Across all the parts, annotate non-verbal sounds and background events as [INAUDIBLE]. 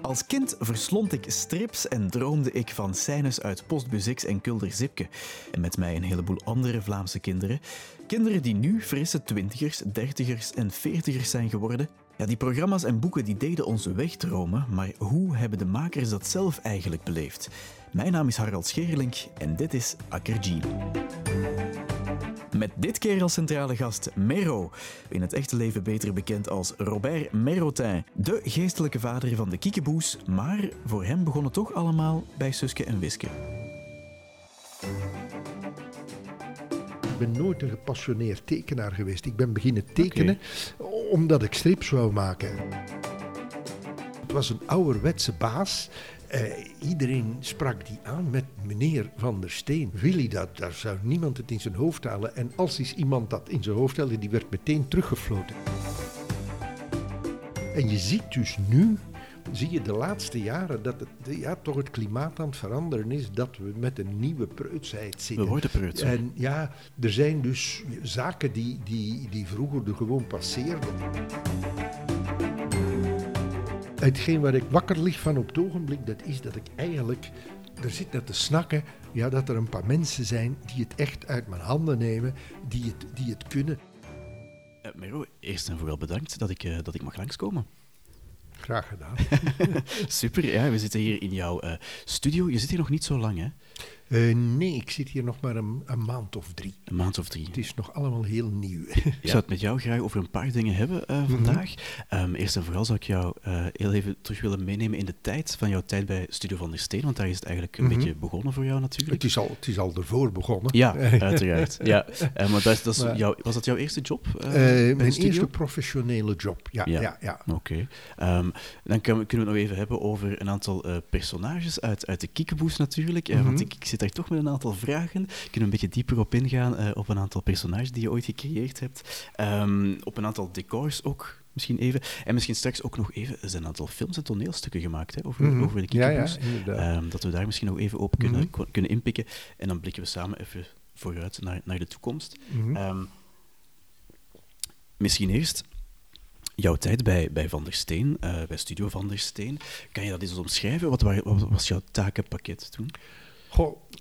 Als kind verslond ik strips en droomde ik van scènes uit Postbus X en Kulder Zipke. En met mij een heleboel andere Vlaamse kinderen. Kinderen die nu frisse twintigers, dertigers en veertigers zijn geworden. Ja, die programma's en boeken die deden ons wegdromen, maar hoe hebben de makers dat zelf eigenlijk beleefd? Mijn naam is Harald Scherlink en dit is Akkerjeen. Met dit keer als centrale gast Mero, in het echte leven beter bekend als Robert Merotin, de geestelijke vader van de kiekeboes, maar voor hem begon het toch allemaal bij Suske en Wiske. Ik ben nooit een gepassioneerd tekenaar geweest. Ik ben beginnen tekenen omdat ik strips wou maken. Het was een ouderwetse baas uh, iedereen sprak die aan met meneer Van der Steen. Willy, dat, daar zou niemand het in zijn hoofd halen. En als is iemand dat in zijn hoofd haalde, die werd meteen teruggefloten. En je ziet dus nu, zie je de laatste jaren, dat het ja, toch het klimaat aan het veranderen is. Dat we met een nieuwe preutsheid zitten. We worden preuts. En ja, er zijn dus zaken die, die, die vroeger er gewoon passeerden. Hetgeen waar ik wakker lig van op het ogenblik, dat is dat ik eigenlijk er zit net te snakken ja, dat er een paar mensen zijn die het echt uit mijn handen nemen, die het, die het kunnen. Uh, Mero, eerst en vooral bedankt dat ik, uh, dat ik mag langskomen. Graag gedaan. [LAUGHS] Super, ja, we zitten hier in jouw uh, studio. Je zit hier nog niet zo lang, hè? Uh, nee, ik zit hier nog maar een, een, maand of drie. Een maand of drie. Het is nog allemaal heel nieuw. [LAUGHS] Ik zou het met jou graag over een paar dingen hebben uh, vandaag. Mm -hmm. um, eerst en vooral zou ik jou uh, heel even terug willen meenemen in de tijd van jouw tijd bij Studio van der Steen, want daar is het eigenlijk een mm -hmm. beetje begonnen voor jou natuurlijk. Het is al, het is al ervoor begonnen. Ja, uiteraard. [LAUGHS] ja. maar dat dat is maar, jouw, was dat jouw eerste job? mijn eerste professionele job, ja. ja. ja, ja. Oké. Okay. Um, dan kunnen we het nog even hebben over een aantal personages uit, uit de Kiekeboes natuurlijk, mm -hmm. want ik, ik zit daar toch met een aantal vragen. Kunnen we een beetje dieper op ingaan uh, op een aantal personages die je ooit gecreëerd hebt. Um, op een aantal decors ook misschien even. En misschien straks ook nog even, er zijn een aantal films en toneelstukken gemaakt hè, over, mm -hmm. over de. Ja, ja, um, dat we daar misschien nog even op kunnen, mm -hmm. kunnen inpikken. En dan blikken we samen even vooruit naar, naar de toekomst. Mhm. Um, misschien eerst jouw tijd bij, bij Van der Steen, uh, bij Studio Van der Steen. Kan je dat eens omschrijven? Wat, wat was jouw takenpakket toen?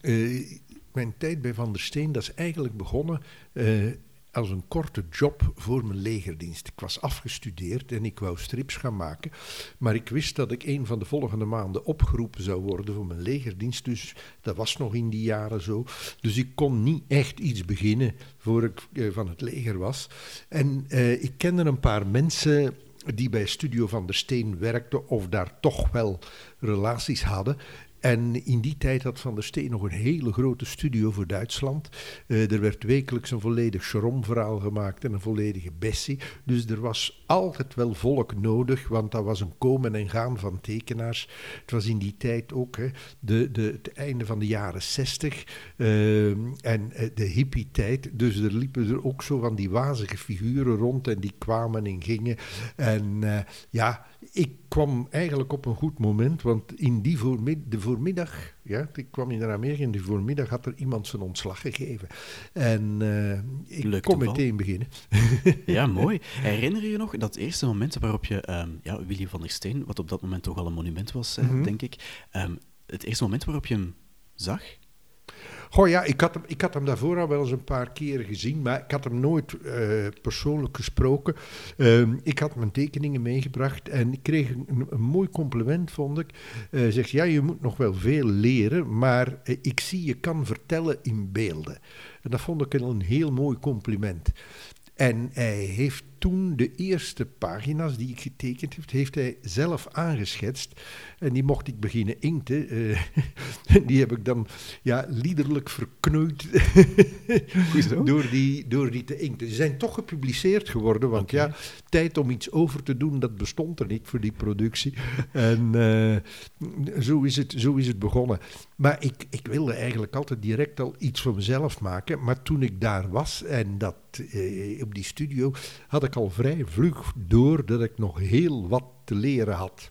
Uh, mijn tijd bij Van der Steen, dat is eigenlijk begonnen uh, als een korte job voor mijn legerdienst. Ik was afgestudeerd en ik wou strips gaan maken. Maar ik wist dat ik een van de volgende maanden opgeroepen zou worden voor mijn legerdienst. Dus dat was nog in die jaren zo. Dus ik kon niet echt iets beginnen voor ik uh, van het leger was. En uh, ik kende een paar mensen die bij Studio van der Steen werkten of daar toch wel relaties hadden. En in die tijd had Van der Steen nog een hele grote studio voor Duitsland. Uh, er werd wekelijks een volledig Schrom-verhaal gemaakt en een volledige Bessie. Dus er was altijd wel volk nodig, want dat was een komen en gaan van tekenaars. Het was in die tijd ook hè, de, de, het einde van de jaren zestig uh, en uh, de hippie-tijd. Dus er liepen er ook zo van die wazige figuren rond en die kwamen en gingen. En ja, ik kwam eigenlijk op een goed moment, want in die voormiddag, de voormiddag, ja, ik kwam in Amerika en de voormiddag had er iemand zijn ontslag gegeven. En uh, ik Leuk kon meteen beginnen. [LAUGHS] [LAUGHS] ja, mooi. Herinner je je nog dat eerste moment waarop je, um, ja, William van der Steen, wat op dat moment toch al een monument was, mm -hmm. denk ik, um, het eerste moment waarop je hem zag? Goh ja, ik had, hem, ik had hem daarvoor al wel eens een paar keren gezien, maar ik had hem nooit uh, persoonlijk gesproken. Uh, ik had mijn tekeningen meegebracht en ik kreeg een, een mooi compliment, vond ik. Uh, zegt, ja, je moet nog wel veel leren, maar uh, ik zie je kan vertellen in beelden. En dat vond ik een heel mooi compliment. En hij heeft toen de eerste pagina's die ik getekend heb, heeft hij zelf aangeschetst. En die mocht ik beginnen inkten. [LAUGHS] Uh, die heb ik dan ja, liederlijk verknoeid [LAUGHS] door, die, door die te inkten. Ze zijn toch gepubliceerd geworden, want okay. ja, tijd om iets over te doen, dat bestond er niet voor die productie. [LAUGHS] en uh, zo, is het, zo is het begonnen. Maar ik, ik wilde eigenlijk altijd direct al iets voor mezelf maken. Maar toen ik daar was en dat uh, op die studio, had ik al vrij vlug door dat ik nog heel wat te leren had.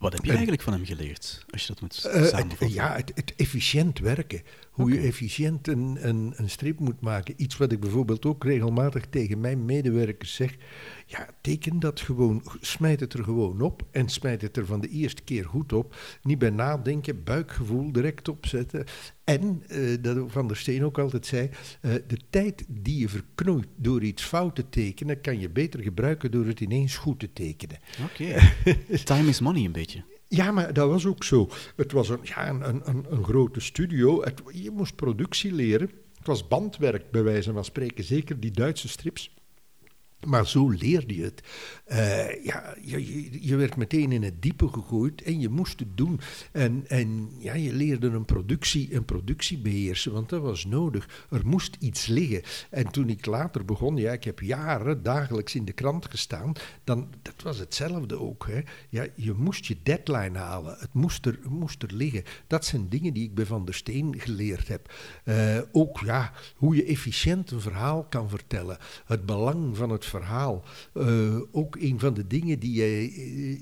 Wat heb je en, eigenlijk van hem geleerd, als je dat moet uh, samenvatten? Het, ja, het, het, efficiënt werken. Hoe je efficiënt een, een, een strip moet maken. Iets wat ik bijvoorbeeld ook regelmatig tegen mijn medewerkers zeg. Ja, teken dat gewoon, smijt het er gewoon op en smijt het er van de eerste keer goed op. Niet bij nadenken, buikgevoel direct opzetten. En, uh, dat Van der Steen ook altijd zei, uh, de tijd die je verknoeit door iets fout te tekenen, kan je beter gebruiken door het ineens goed te tekenen. Oké, [LAUGHS] time is money een beetje. Ja, maar dat was ook zo. Het was een, ja, een, een, een grote studio. Het, je moest productie leren. Het was bandwerk, bij wijze van spreken. Zeker die Duitse strips. Maar zo leerde je het. Uh, ja, je, je, werd meteen in het diepe gegooid en je moest het doen. En, en ja, je leerde een productie, een productie beheersen, want dat was nodig. Er moest iets liggen. En toen ik later begon, ja, ik heb jaren dagelijks in de krant gestaan, dan, dat was hetzelfde ook. Hè. Ja, je moest je deadline halen. Het moest er, moest er liggen. Dat zijn dingen die ik bij Van der Steen geleerd heb. Uh, ook ja, hoe je efficiënt een verhaal kan vertellen. Het belang van het verhaal. Uh, ook een van de dingen die jij uh,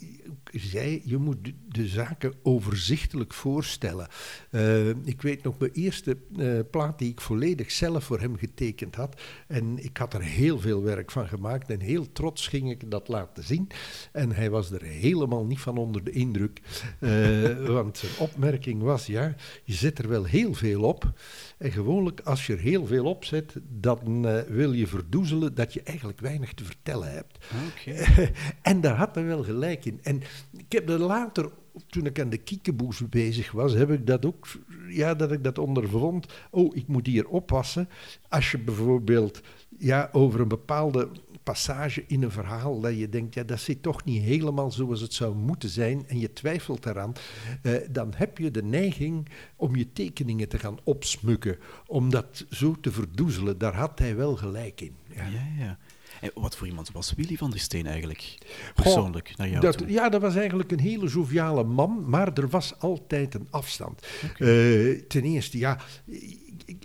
zei, je moet de, de, zaken overzichtelijk voorstellen. Uh, ik weet nog mijn eerste plaat die ik volledig zelf voor hem getekend had. En ik had er heel veel werk van gemaakt en heel trots ging ik dat laten zien. En hij was er helemaal niet van onder de indruk. [LAUGHS] want zijn opmerking was, ja, je zet er wel heel veel op. En gewoonlijk als je er heel veel op zet, dan wil je verdoezelen dat je eigenlijk weinig te vertellen hebt. Okay. [LAUGHS] en daar had hij wel gelijk in. En ik heb er later, toen ik aan de kiekeboes bezig was, heb ik dat ook, ja, dat ik dat ondervond. Oh, ik moet hier oppassen. Als je bijvoorbeeld ja, over een bepaalde passage in een verhaal dat je denkt, ja, dat zit toch niet helemaal zoals het zou moeten zijn en je twijfelt eraan, eh, dan heb je de neiging om je tekeningen te gaan opsmukken, om dat zo te verdoezelen. Daar had hij wel gelijk in. Ja. ja. En wat voor iemand was Willy van der Steen eigenlijk, persoonlijk, naar jou dat, Ja, dat was eigenlijk een hele joviale man, maar er was altijd een afstand. Okay. Uh, ten eerste, ja,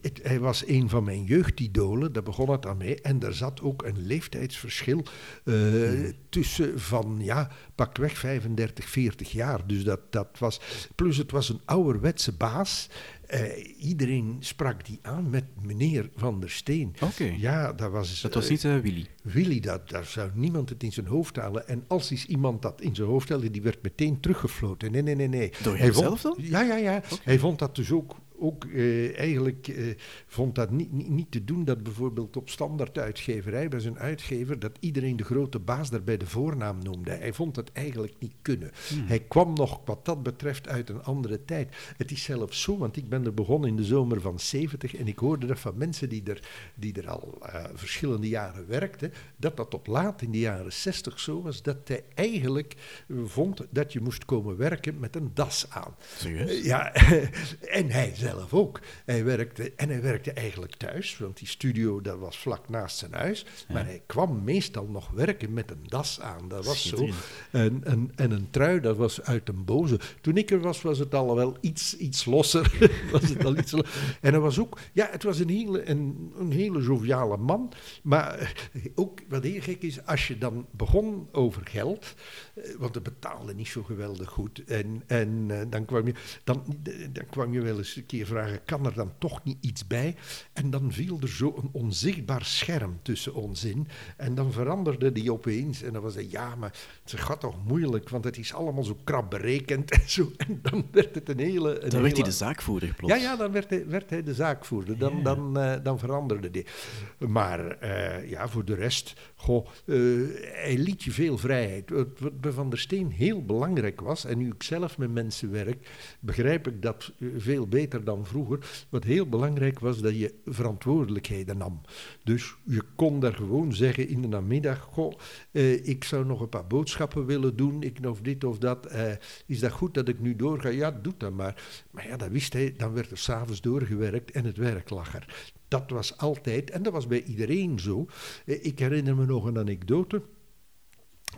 het, hij was een van mijn jeugdidolen, daar begon het aan mee. En er zat ook een leeftijdsverschil uh, hmm. tussen van, ja, pakweg 35, 40 jaar. Dus dat, dat was, plus het was een ouderwetse baas. Uh, iedereen sprak die aan met meneer Van der Steen. Oké. Ja, dat was... Dat was niet uh, Willy? Willy, dat, daar zou niemand het in zijn hoofd halen. En als is iemand dat in zijn hoofd haalde, die werd meteen teruggefloten. Nee, nee, nee, nee. Door hemzelf dan? Ja, ja, ja. Okay. Hij vond dat dus ook ook uh, eigenlijk uh, vond dat niet, niet, niet, te doen dat bijvoorbeeld op standaarduitgeverij bij zijn uitgever dat iedereen de grote baas daar bij de voornaam noemde. Hij vond dat eigenlijk niet kunnen. Hmm. Hij kwam nog wat dat betreft uit een andere tijd. Het is zelfs zo, want ik ben er begonnen in de zomer van 70 en ik hoorde dat van mensen die er, die er al uh, verschillende jaren werkten, dat dat tot laat in de jaren 60 zo was dat hij eigenlijk vond dat je moest komen werken met een das aan. ja, [LAUGHS] en hij zelf zelf ook. Hij werkte, en hij werkte eigenlijk thuis, want die studio dat was vlak naast zijn huis. Ja. Maar hij kwam meestal nog werken met een das aan. Dat was zo. En, en, en een trui, dat was uit een boze. Toen ik er was, was het al wel iets, iets losser. [LAUGHS] was het al iets losser. En hij was ook, ja, het was een hele, een, een hele joviale man. Maar ook wat heel gek is, als je dan begon over geld, want het betaalde niet zo geweldig goed. En, en dan, kwam je, dan, dan kwam je wel eens een keer vragen, kan er dan toch niet iets bij? En dan viel er zo een onzichtbaar scherm tussen ons in. En dan veranderde die opeens. En dan was hij, ja, maar het gaat toch moeilijk, want het is allemaal zo krap berekend en zo. [LAUGHS] En dan werd het een hele... Een dan hele... werd hij de zaakvoerder plots. Ja, ja, dan werd hij, werd hij de zaakvoerder. Dan, ja. dan, uh, dan veranderde die. Maar uh, ja, voor de rest, goh, uh, hij liet je veel vrijheid. Wat bij Van der Steen heel belangrijk was, en nu ik zelf met mensen werk, begrijp ik dat veel beter dan vroeger. Wat heel belangrijk was dat je verantwoordelijkheden nam. Dus je kon daar gewoon zeggen in de namiddag: Goh, eh, ik zou nog een paar boodschappen willen doen, ik of dit of dat. Eh, is dat goed dat ik nu doorga? Ja, doe dat maar. Maar ja, dat wist hij, dan werd er s'avonds doorgewerkt en het werk lag er. Dat was altijd, en dat was bij iedereen zo. Eh, ik herinner me nog een anekdote.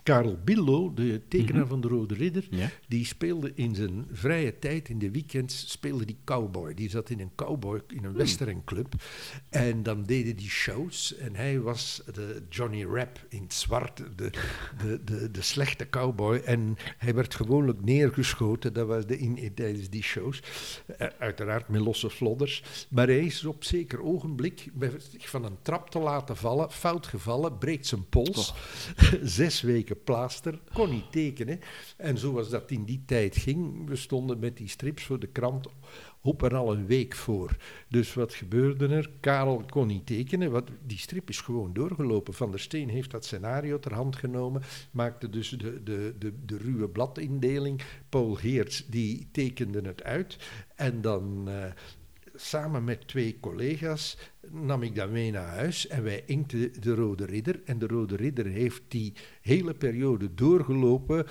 Karel Billo, de tekenaar Mhm. van de Rode Ridder, Ja. die speelde in zijn vrije tijd, in de weekends, speelde die cowboy. Die zat in een cowboy, in een westernclub. En dan deden die shows. En hij was de Johnny Rapp in het zwart, de, de, de, de slechte cowboy. En hij werd gewoonlijk neergeschoten, dat was de, in, tijdens die shows. Eh, uiteraard met losse vlodders. Maar hij is op zeker ogenblik van een trap te laten vallen, fout gevallen, breekt zijn pols. [LAUGHS] Zes weken plaaster, kon niet tekenen. En zoals dat in die tijd ging, we stonden met die strips voor de krant op en al een week voor. Dus wat gebeurde er? Karel kon niet tekenen, want die strip is gewoon doorgelopen. Van der Steen heeft dat scenario ter hand genomen, maakte dus de, de, de, de ruwe bladindeling. Paul Geerts, die tekende het uit. En dan... eh, samen met twee collega's nam ik dat mee naar huis en wij inkten de Rode Ridder. En de Rode Ridder heeft die hele periode doorgelopen.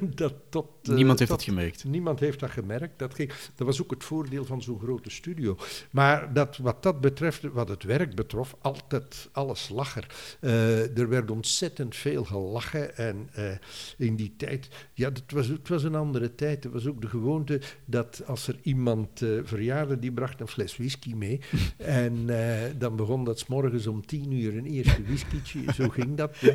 [LAUGHS] dat tot, eh, Niemand heeft tot- dat gemerkt. Niemand heeft dat gemerkt. Dat, ging, dat was ook het voordeel van zo'n grote studio. Maar dat, wat dat betreft, wat het werk betrof, altijd alles lacher. Eh, er werd ontzettend veel gelachen. En eh, in die tijd, ja, het was, het was een andere tijd. Er was ook de gewoonte dat als er iemand verjaarde, die bracht een fles whisky mee. [LAUGHS] en eh, dan begon dat 's morgens om tien uur een eerste whiskietje. [LAUGHS] Zo ging dat. eh.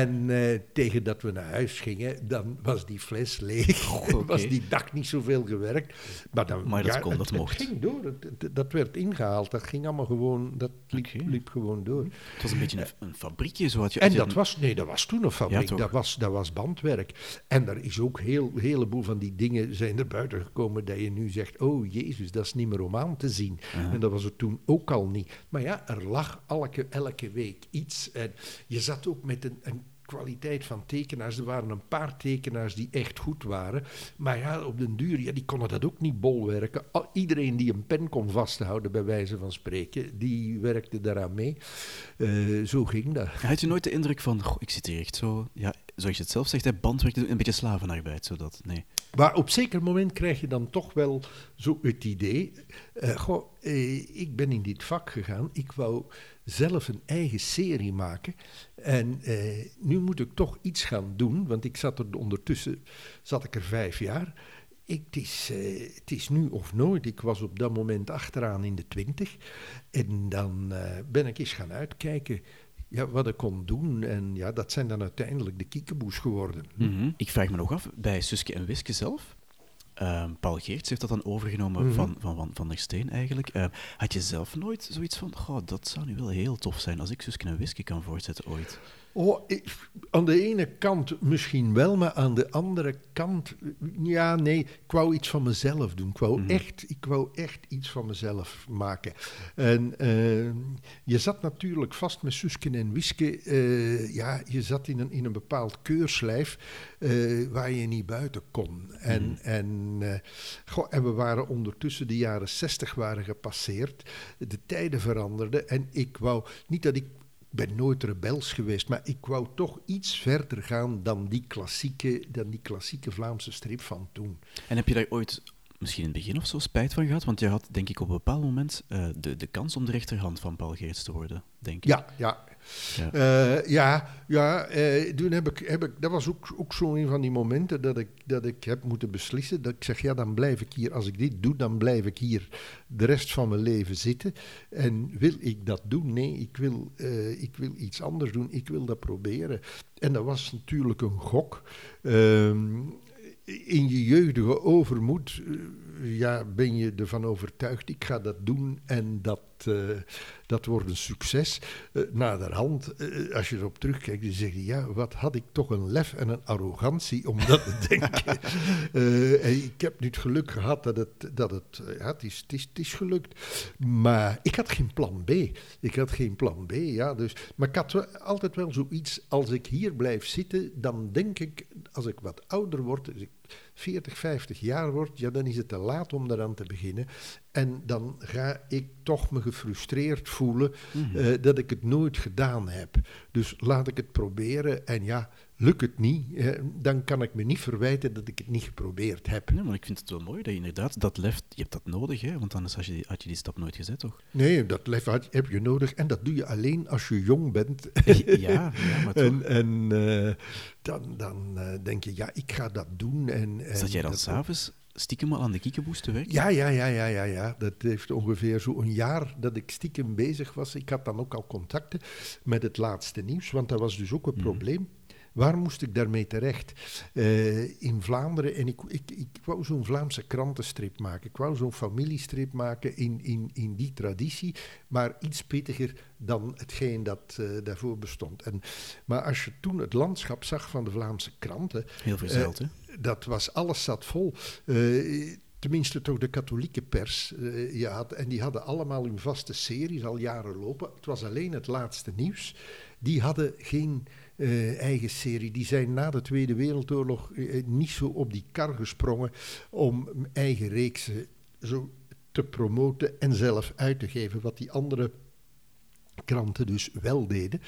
En eh, tegen dat we naar huis gingen, dan was die fles leeg. [LAUGHS] oké. was die dag niet zoveel gewerkt. Maar, dan, Maar dat ja, kon, dat het mocht. ging door. Het- dat werd ingehaald. Dat ging allemaal gewoon, dat liep, liep gewoon door. Het was een beetje een, een fabriekje. Zo had je, En dat een- was, nee, dat was toen een fabriek. dat, was, dat was bandwerk. En er is ook heel heleboel van die dingen zijn er buiten gekomen dat je nu zegt, oh jezus, dat is niet meer om aan te zien. En dat was het toen ook al niet. Maar ja, er lag elke, elke week iets. En je zat ook met een, een kwaliteit van tekenaars. Er waren een paar tekenaars die echt goed waren. Maar ja, op den duur, ja, die konden dat ook niet bolwerken. Iedereen die een pen kon vasthouden, bij wijze van spreken, die werkte daaraan mee. Eh, zo ging dat. Had je nooit de indruk van, goh, ik zit hier echt zo, ja, zoals je het zelf zegt, hè, bandwerk, een beetje slavenarbeid, zodat, nee. Maar op zeker moment krijg je dan toch wel zo het idee. eh, goh, eh, ik ben in dit vak gegaan. Ik wou zelf een eigen serie maken. En eh, nu moet ik toch iets gaan doen. Want ik zat er ondertussen zat ik er vijf jaar. Ik, het, is, eh, het is nu of nooit. Ik was op dat moment achteraan in de twintig. En dan eh, ben ik eens gaan uitkijken ja, wat ik kon doen. En ja, dat zijn dan uiteindelijk de kiekeboes geworden. Mhm. Ik vraag me nog af, bij Suske en Wiske zelf, ehm, Paul Geerts heeft dat dan overgenomen Mhm. van, van, van Van der Steen eigenlijk. Ehm, had je zelf nooit zoiets van, goh, dat zou nu wel heel tof zijn als ik Suske en Wiske kan voortzetten ooit? Oh, ik- aan de ene kant misschien wel, maar aan de andere kant, ja, nee, ik wou iets van mezelf doen. Ik wou, Mhm. echt, ik wou echt iets van mezelf maken. En eh, je zat natuurlijk vast met Susken en Wiske, eh, ja, je zat in een, in een bepaald keurslijf eh, waar je niet buiten kon. En, Mhm. en, goh, en we waren ondertussen de jaren zestig waren gepasseerd, de tijden veranderden en ik wou, niet dat ik ben nooit rebels geweest, maar ik wou toch iets verder gaan dan die klassieke, dan die klassieke Vlaamse strip van toen. En heb je daar ooit misschien in het begin of zo spijt van gehad? Want je had, denk ik, op een bepaald moment eh, de, de kans om de rechterhand van Paul Geerts te worden, denk ik. Ja, ja. Ja. Eh, ja, ja eh, toen heb ik, heb ik, dat was ook, ook zo een van die momenten dat ik, dat ik heb moeten beslissen. Dat ik zeg, ja, dan blijf ik hier, als ik dit doe, dan blijf ik hier de rest van mijn leven zitten. En wil ik dat doen? Nee, ik wil, eh, ik wil iets anders doen. Ik wil dat proberen. En dat was natuurlijk een gok. Ehm, in je jeugdige overmoed ja, ben je ervan overtuigd, ik ga dat doen en dat, eh, dat wordt een succes. Eh naderhand, eh, als je erop terugkijkt, dan zeg je, ja, wat had ik toch een lef en een arrogantie om dat te denken. [LAUGHS] En ik heb nu het geluk gehad dat het, dat het, ja, het, is, het, is, het is gelukt. Maar ik had geen plan B. Ik had geen plan B, ja. Dus, maar ik had wel- altijd wel zoiets, als ik hier blijf zitten, dan denk ik, als ik wat ouder word, ik 40, 50 jaar word, ja, dan is het te laat om daaraan te beginnen. En dan ga ik toch me gefrustreerd voelen Mhm. eh, dat ik het nooit gedaan heb. Dus laat ik het proberen. En ja, lukt het niet, dan kan ik me niet verwijten dat ik het niet geprobeerd heb. Nee, maar ik vind het wel mooi dat je inderdaad dat lef, je hebt dat nodig, hè? want anders had je, die, had je die stap nooit gezet, toch? Nee, dat lef had- heb je nodig en dat doe je alleen als je jong bent. [LAUGHS] ja, ja, maar toch. En, en eh, dan, dan eh, denk je, ja, ik ga dat doen. En, en Zat jij dan s'avonds stiekem al aan de kiekeboes te werken? Ja, ja, ja, ja, ja, ja. Dat heeft ongeveer zo'n jaar dat ik stiekem bezig was. Ik had dan ook al contacten met het laatste nieuws, want dat was dus ook een Mhm. probleem. Waar moest ik daarmee terecht? Eh, in Vlaanderen, en ik, ik, ik wou zo'n Vlaamse krantenstrip maken. Ik wou zo'n familiestrip maken in, in, in die traditie, maar iets pittiger dan hetgeen dat eh, daarvoor bestond. En, maar als je toen het landschap zag van de Vlaamse kranten, Heel verzeild, hè? dat was, alles zat vol. Eh, tenminste toch de katholieke pers. eh, je had, en die hadden allemaal hun vaste series al jaren lopen. Het was alleen het laatste nieuws. Die hadden geen eh, eigen serie. Die zijn na de Tweede Wereldoorlog eh, niet zo op die kar gesprongen om eigen reeksen zo te promoten en zelf uit te geven. Wat die andere kranten dus wel deden.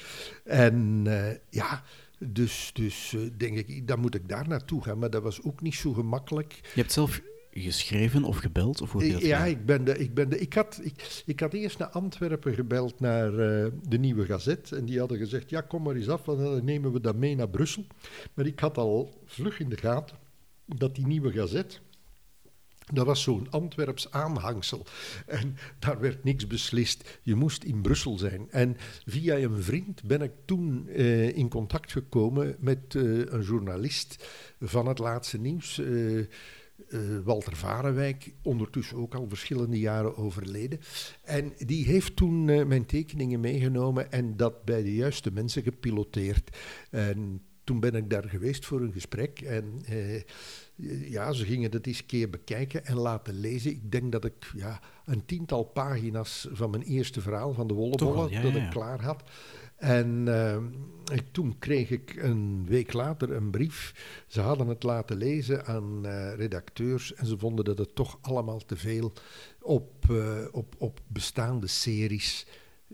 En eh, ja, dus, dus eh, denk ik, dan moet ik daar naartoe gaan. Maar dat was ook niet zo gemakkelijk. Je hebt zelf geschreven of gebeld? Of hoe Ja, ik ben de, ik ben de, ik had, ik, ik had eerst naar Antwerpen gebeld naar eh, de Nieuwe Gazet. En die hadden gezegd, ja, kom maar eens af, want dan nemen we dat mee naar Brussel. Maar ik had al vlug in de gaten dat die Nieuwe Gazet... Dat was zo'n Antwerps aanhangsel. En daar werd niks beslist. Je moest in Brussel zijn. En via een vriend ben ik toen eh, in contact gekomen met eh, een journalist van het laatste nieuws. eh, eh, Walter Varenwijk, ondertussen ook al verschillende jaren overleden. En die heeft toen eh, mijn tekeningen meegenomen en dat bij de juiste mensen gepiloteerd. En toen ben ik daar geweest voor een gesprek. En eh, ja, ze gingen dat eens een keer bekijken en laten lezen. Ik denk dat ik ja, een tiental pagina's van mijn eerste verhaal van de Wollebollen, ja, dat ik ja. klaar had. En eh, ik- toen kreeg ik een week later een brief. Ze hadden het laten lezen aan eh, redacteurs en ze vonden dat het toch allemaal te veel op, eh, op, op bestaande series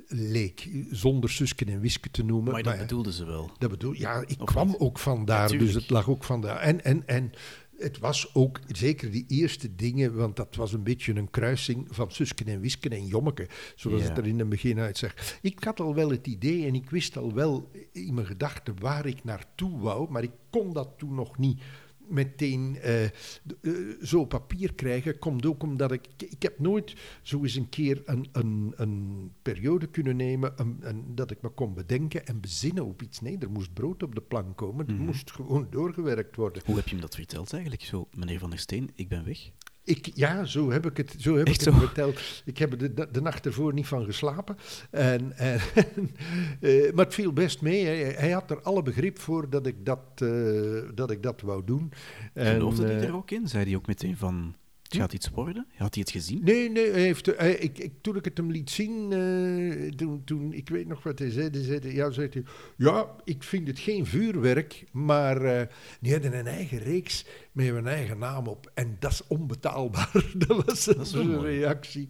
leek. Zonder Susken en Wiske te noemen. Maar dat bedoelden ze wel. dat bedoel ja, ik Of kwam niet? ook vandaar, dus het lag ook vandaar. En, en, en het was ook, zeker die eerste dingen, want dat was een beetje een kruising van Susken en Wisken en Jommeke, zoals Ja. het er in het begin uitzag. Ik had al wel het idee en ik wist al wel in mijn gedachten waar ik naartoe wou, maar ik kon dat toen nog niet meteen eh, zo papier krijgen, komt ook omdat ik... Ik heb nooit zo eens een keer een, een, een periode kunnen nemen een, een- dat ik me kon bedenken en bezinnen op iets. Nee, er moest brood op de plank komen. Er Mhm. moest gewoon doorgewerkt worden. Hoe heb je hem dat verteld eigenlijk? Zo, meneer Van der Steen, ik ben weg. Ik, ja, zo heb ik het, zo heb ik het zo? verteld. Ik heb er de, de, nacht ervoor niet van geslapen. En, en, [LAUGHS] eh, maar het viel best mee. Hij, hij had er alle begrip voor dat ik dat, eh, dat, ik dat wou doen. En, Geloofde hij eh, er ook in? Zei hij ook meteen van, het gaat iets worden? Had hij het gezien? Nee, nee, hij heeft, hij- ik, ik, toen ik het hem liet zien, eh, toen, toen, ik weet nog wat hij zei, hij zei, ja, zei hij, ja, ik vind het geen vuurwerk, maar eh, die hadden een eigen reeks met een eigen naam op en dat is onbetaalbaar. [LAUGHS] dat was Dat wel zijn reactie.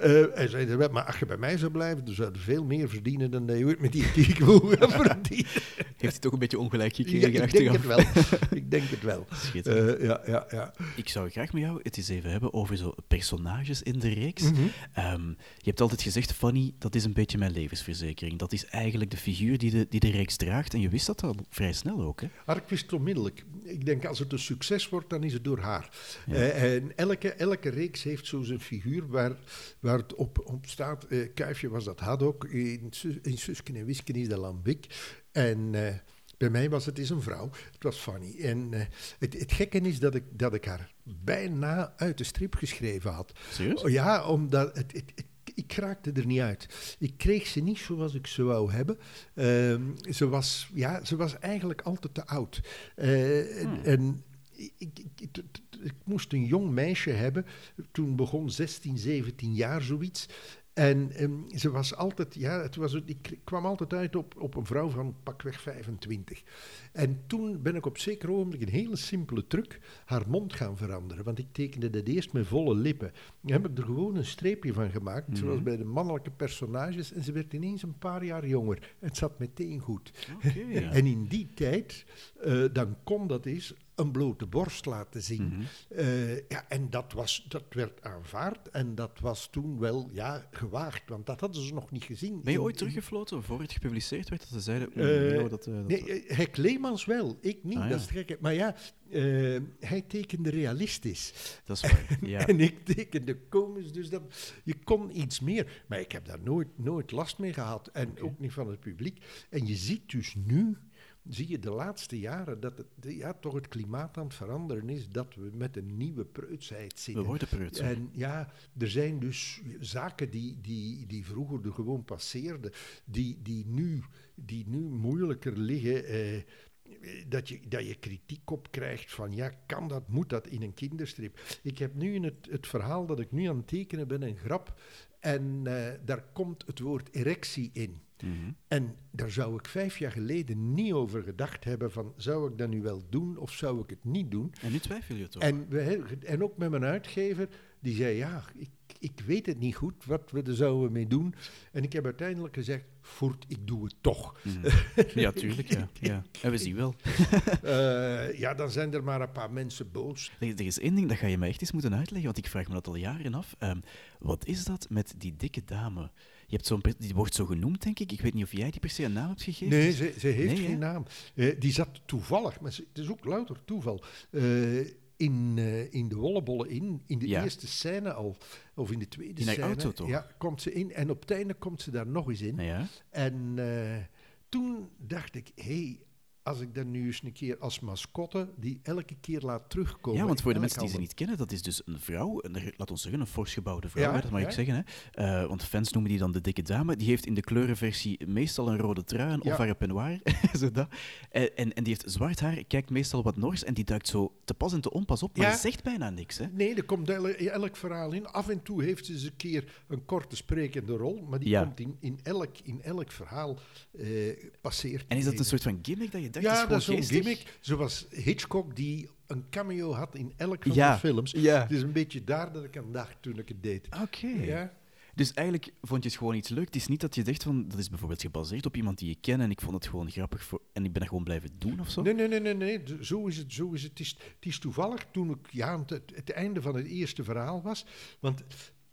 Eh, hij zei, maar als je bij mij zou blijven, dan zou je veel meer verdienen dan dat je ooit met die [LAUGHS] kiekboe gaat [LAUGHS] verdienen. Heeft hij toch een beetje ongelijk Ja, gekregen ik denk het wel. ik denk het wel. Schitterend. Eh, ja, ja, ja. Ik zou graag met jou het eens even hebben over zo personages in de reeks. Mhm. Ehm, je hebt altijd gezegd, Fanny, dat is een beetje mijn levensverzekering. Dat is eigenlijk de figuur die de, die de reeks draagt. En je wist dat al vrij snel ook, hè? Maar ik wist het onmiddellijk. Ik denk, als het een succes wordt, dan is het door haar. Ja. Eh, en elke, elke reeks heeft zo zijn figuur waar, waar het op, op staat. Eh, Kuifje was dat Haddock, in, in Susken en Wisken is dat Lambik. En eh, bij mij was het is een vrouw, het was Fanny. En het, het gekke is dat ik, dat ik haar bijna uit de strip geschreven had. Serieus? Oh, Ja, omdat het, het, het- ik raakte er niet uit. Ik kreeg ze niet zoals ik ze wou hebben. Ehm, ze, was, ja, ze was eigenlijk altijd te oud. Hmm. En ik, ik, ik, t- t- ik moest een jong meisje hebben. Toen begon 16, 17 jaar zoiets. En ehm, ze was altijd, ja, het was, ik kwam altijd uit op, op een vrouw van pakweg 25. En toen ben ik op zeker ogenblik een hele simpele truc haar mond gaan veranderen. Want ik tekende dat eerst met volle lippen. Dan heb ik er gewoon een streepje van gemaakt, Mhm. zoals bij de mannelijke personages. En ze werd ineens een paar jaar jonger. Het zat meteen goed. Ja. [LAUGHS] En in die tijd, eh, dan kon dat eens een blote borst laten zien. Mhm. Eh, ja, en dat, was, dat werd aanvaard en dat was toen wel ja, gewaagd, want dat hadden ze nog niet gezien. Ben je ooit teruggefloten voor het gepubliceerd werd dat ze zeiden... mm, Eh, dat, eh, dat- Nee, Hek Leemans wel, ik niet, Ah, dat is. Maar ja, hij tekende realistisch. dat is waar. [LAUGHS] Ja. En ik tekende komisch, dus dat, je kon iets meer. Maar ik heb daar nooit, nooit last mee gehad. En ook niet van het publiek. En je ziet dus nu, zie je de laatste jaren, dat het, ja, toch het klimaat aan het veranderen is. Dat we met een nieuwe preutsheid We zitten. worden preuts. En ja, er zijn dus zaken die, die, die vroeger er gewoon passeerden, die, die, nu, die nu moeilijker liggen. eh, dat je, dat je kritiek op krijgt van ja, kan dat, moet dat in een kinderstrip? Ik heb nu in het, het verhaal dat ik nu aan het tekenen ben een grap en eh, daar komt het woord erectie in. Mhm. En daar zou ik vijf jaar geleden niet over gedacht hebben van zou ik dat nu wel doen of zou ik het niet doen? En nu twijfel je toch? En, we, en ook met mijn uitgever, die zei ja, ik, ik weet het niet goed wat we er zouden mee doen. En ik heb uiteindelijk gezegd, voert, ik doe het toch. Mhm. [LAUGHS] Ja, tuurlijk. Ja. Ja. En we zien wel. Eh, ja, dan zijn er maar een paar mensen boos. Er is één ding dat ga je mij echt eens moeten uitleggen, want ik vraag me dat al jaren af. Ehm, wat is dat met die dikke dame? Je hebt zo'n, die wordt zo genoemd, denk ik. Ik weet niet of jij die per se een naam hebt gegeven. Nee, ze, ze heeft Nee, geen naam. Eh, die zat toevallig, maar ze- het is ook louter toeval, eh, in, eh, in de wollebollen in. In de Ja. eerste scène al, of in de tweede In scène. auto toch? Ja, komt ze in. En op het einde komt ze daar nog eens in. Ja. En toen dacht ik, hé, hey, als ik dan nu eens een keer als mascotte die elke keer laat terugkomen. Ja, want voor de mensen die ze niet kennen, dat is dus een vrouw, een, laat ons zeggen, een fors gebouwde vrouw, Ja, dat mag ja. ik zeggen. Hè. Eh, want fans noemen die dan de dikke dame. Die heeft in de kleurenversie meestal een rode trui, Ja. of peignoir, [LAUGHS] zo dat. En, en, en die heeft zwart haar, kijkt meestal wat nors en die duikt zo te pas en te onpas op, maar zegt bijna niks. Hè. Nee, er komt elk, elk verhaal in. Af en toe heeft ze eens een keer een korte sprekende rol, maar die komt in, in, elk, in elk verhaal eh, passeert. En is dat een soort van gimmick dat je dacht, Ja, dat is zo'n gimmick. Zoals Hitchcock, die een cameo had in elk van Ja, de films. ja. Het is een beetje daar dat ik aan dacht toen ik het deed. Oké. Ja? Dus eigenlijk vond je het gewoon iets leuk. Het is niet dat je dacht van, dat is bijvoorbeeld gebaseerd op iemand die je kent en ik vond het gewoon grappig voor, en ik ben dat gewoon blijven doen of zo. Nee, nee, nee, nee, nee. Zo is het. Zo is het. Het, is, het is toevallig toen ik ja, het, het einde van het eerste verhaal was. Want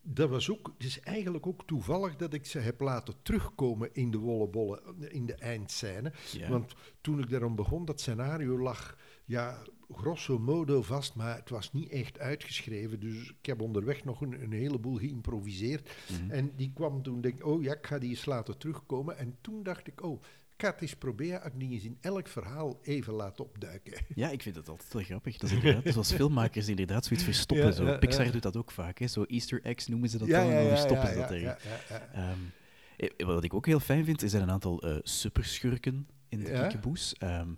dat was ook, het is eigenlijk ook toevallig dat ik ze heb laten terugkomen in de wollebollen, in de eindscène. Ja. Want toen ik daarom begon, dat scenario lag ja, grosso modo vast, maar het was niet echt uitgeschreven. Dus ik heb onderweg nog een, een heleboel geïmproviseerd. Mhm. En die kwam toen, denk ik, oh ja, ik ga die eens laten terugkomen. En toen dacht ik, oh, ik ga het eens proberen, ik die eens in elk verhaal even laten opduiken. Ja, ik vind dat altijd wel grappig. Dat is [LAUGHS] inderdaad, zoals filmmakers inderdaad zoiets verstoppen. Ja, zo. Pixar ja. doet dat ook vaak. Hè. Zo Easter eggs noemen ze dat dan, en dan verstoppen ze dat erin. ja, ja, ja. Ehm, eh, wat ik ook heel fijn vind, is er een aantal eh, superschurken in de kiekeboes. Ehm,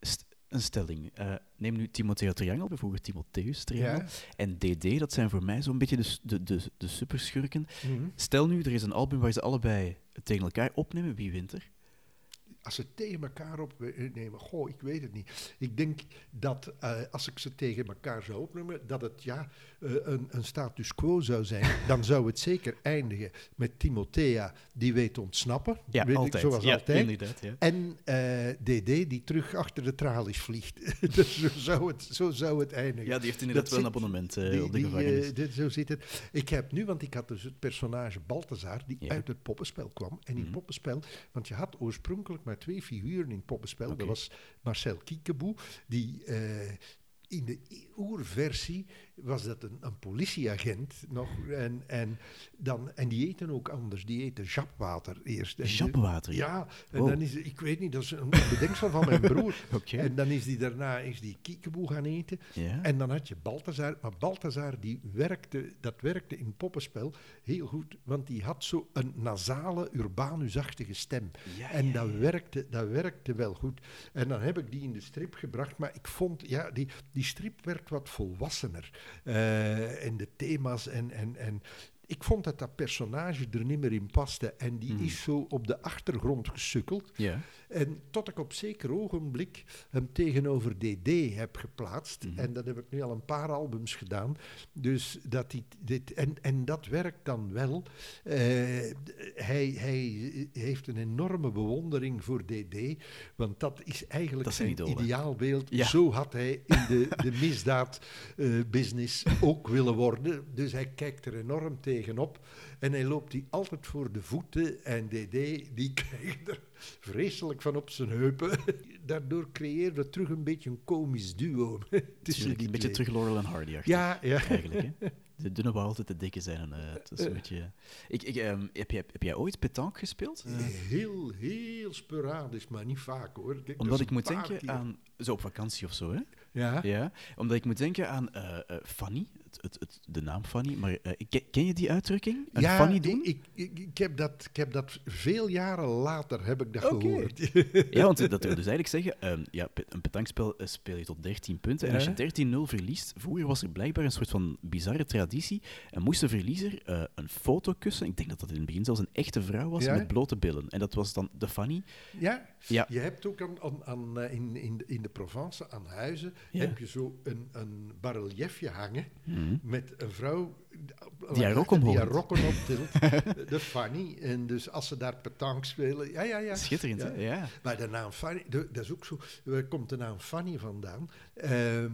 st- een stelling. Eh, neem nu Timotheo Triangel, bijvoorbeeld Timotheus Triangel. Ja. En DD, dat zijn voor mij zo'n beetje de, de, de, de superschurken. Mhm. Stel nu, er is een album waar ze allebei tegen elkaar opnemen. Wie wint er? Als ze tegen elkaar opnemen, goh, ik weet het niet. Ik denk dat eh, als ik ze tegen elkaar zou opnemen, dat het ja, eh, een, een status quo zou zijn. [LAUGHS] Dan zou het zeker eindigen met Timothea, die weet ontsnappen. Ja, weet altijd. Ik, zoals ja, altijd. Ja. En eh, DD die terug achter de tralies vliegt. [LAUGHS] dus zo zou, het, zo zou het eindigen. ja, die heeft inderdaad Dat wel een abonnement eh, Die- op de gevangenis. eh, dit- zo zit het. Ik heb nu, want ik had dus het personage Balthazar, die Ja. uit het poppenspel kwam. En in Mhm. poppenspel, want je had oorspronkelijk maar twee figuren in het poppenspel. Dat was Marcel Kiekeboe, die eh, in de oerversie was dat een, een politieagent nog. En, en, dan, en die eten ook anders. Die eten japwater eerst. En Japwater? Ja, en Wow. dan is, ik weet niet, dat is een bedenksel van mijn broer. [LAUGHS] Oké. En dan is die daarna is die kiekeboe gaan eten. Ja. En dan had je Balthazar, maar Balthazar die werkte, dat werkte in poppenspel heel goed, want die had zo een nasale, urbanusachtige stem. Ja, en dat. Werkte, dat werkte wel goed. En dan heb ik die in de strip gebracht, maar ik vond, ja, die, die strip werd wat volwassener. Eh, en de thema's en... en, en ik vond dat dat personage er niet meer in paste. En die Mhm. is zo op de achtergrond gesukkeld. Ja. En tot ik op zeker ogenblik hem tegenover DD heb geplaatst. Mhm. En dat heb ik nu al een paar albums gedaan. Dus dat die, dit, en, en dat werkt dan wel. Eh, hij, hij heeft een enorme bewondering voor DD. Want dat is eigenlijk Dat is zijn zijn idool, hè? ideaalbeeld. Ja. Zo had hij in de, de [LAUGHS] misdaadbusiness ook willen worden. Dus hij kijkt er enorm tegenop. En hij loopt die altijd voor de voeten. En DD, die [LAUGHS] krijgt er vreselijk van op zijn heupen. [LAUGHS] Daardoor creëerde terug een beetje een komisch duo. [LAUGHS] tussen een beetje terug Laurel en Hardy. Ja, ja. Eigenlijk, hè? De dunne wou altijd de dikke zijn. En, eh, het is een beetje... Ik, ik, ehm, heb, jij, heb jij ooit petanque gespeeld? Eh, Heel, heel sporadisch, maar niet vaak hoor. Kijk, omdat ik moet denken keer. aan... Zo op vakantie of zo, hè? Ja? Ja, omdat ik moet denken aan eh, eh, Fanny, het, het, het, de naam Fanny. Maar eh, ken, je die uitdrukking? Een ja, Fanny doen? Ik, ik, ik, heb dat, ik heb dat veel jaren later heb ik dat Oké. gehoord. [LAUGHS] Ja, want dat wil [LAUGHS] dus eigenlijk zeggen, ehm, ja, een petankspel eh, speel je tot 13 punten. En als je 13-0 verliest, vroeger was er blijkbaar een soort van bizarre traditie. En moest de verliezer eh, een foto kussen, ik denk dat dat in het begin zelfs een echte vrouw was, Ja. met blote billen. En dat was dan de Fanny. Ja, Ja. je hebt ook aan, aan, aan, eh, in, in, de- in de Provence, aan huizen, Ja. heb je zo een, een barreliefje hangen Mhm. met een vrouw Die haar rok omhoog die haar rokken optilt. [LAUGHS] de Fanny. En dus als ze daar petanque spelen, ja, ja, ja. Schitterend, Ja. hè? Ja. Maar de naam Fanny, de- dat is ook zo. Waar komt de naam Fanny vandaan? Ehm,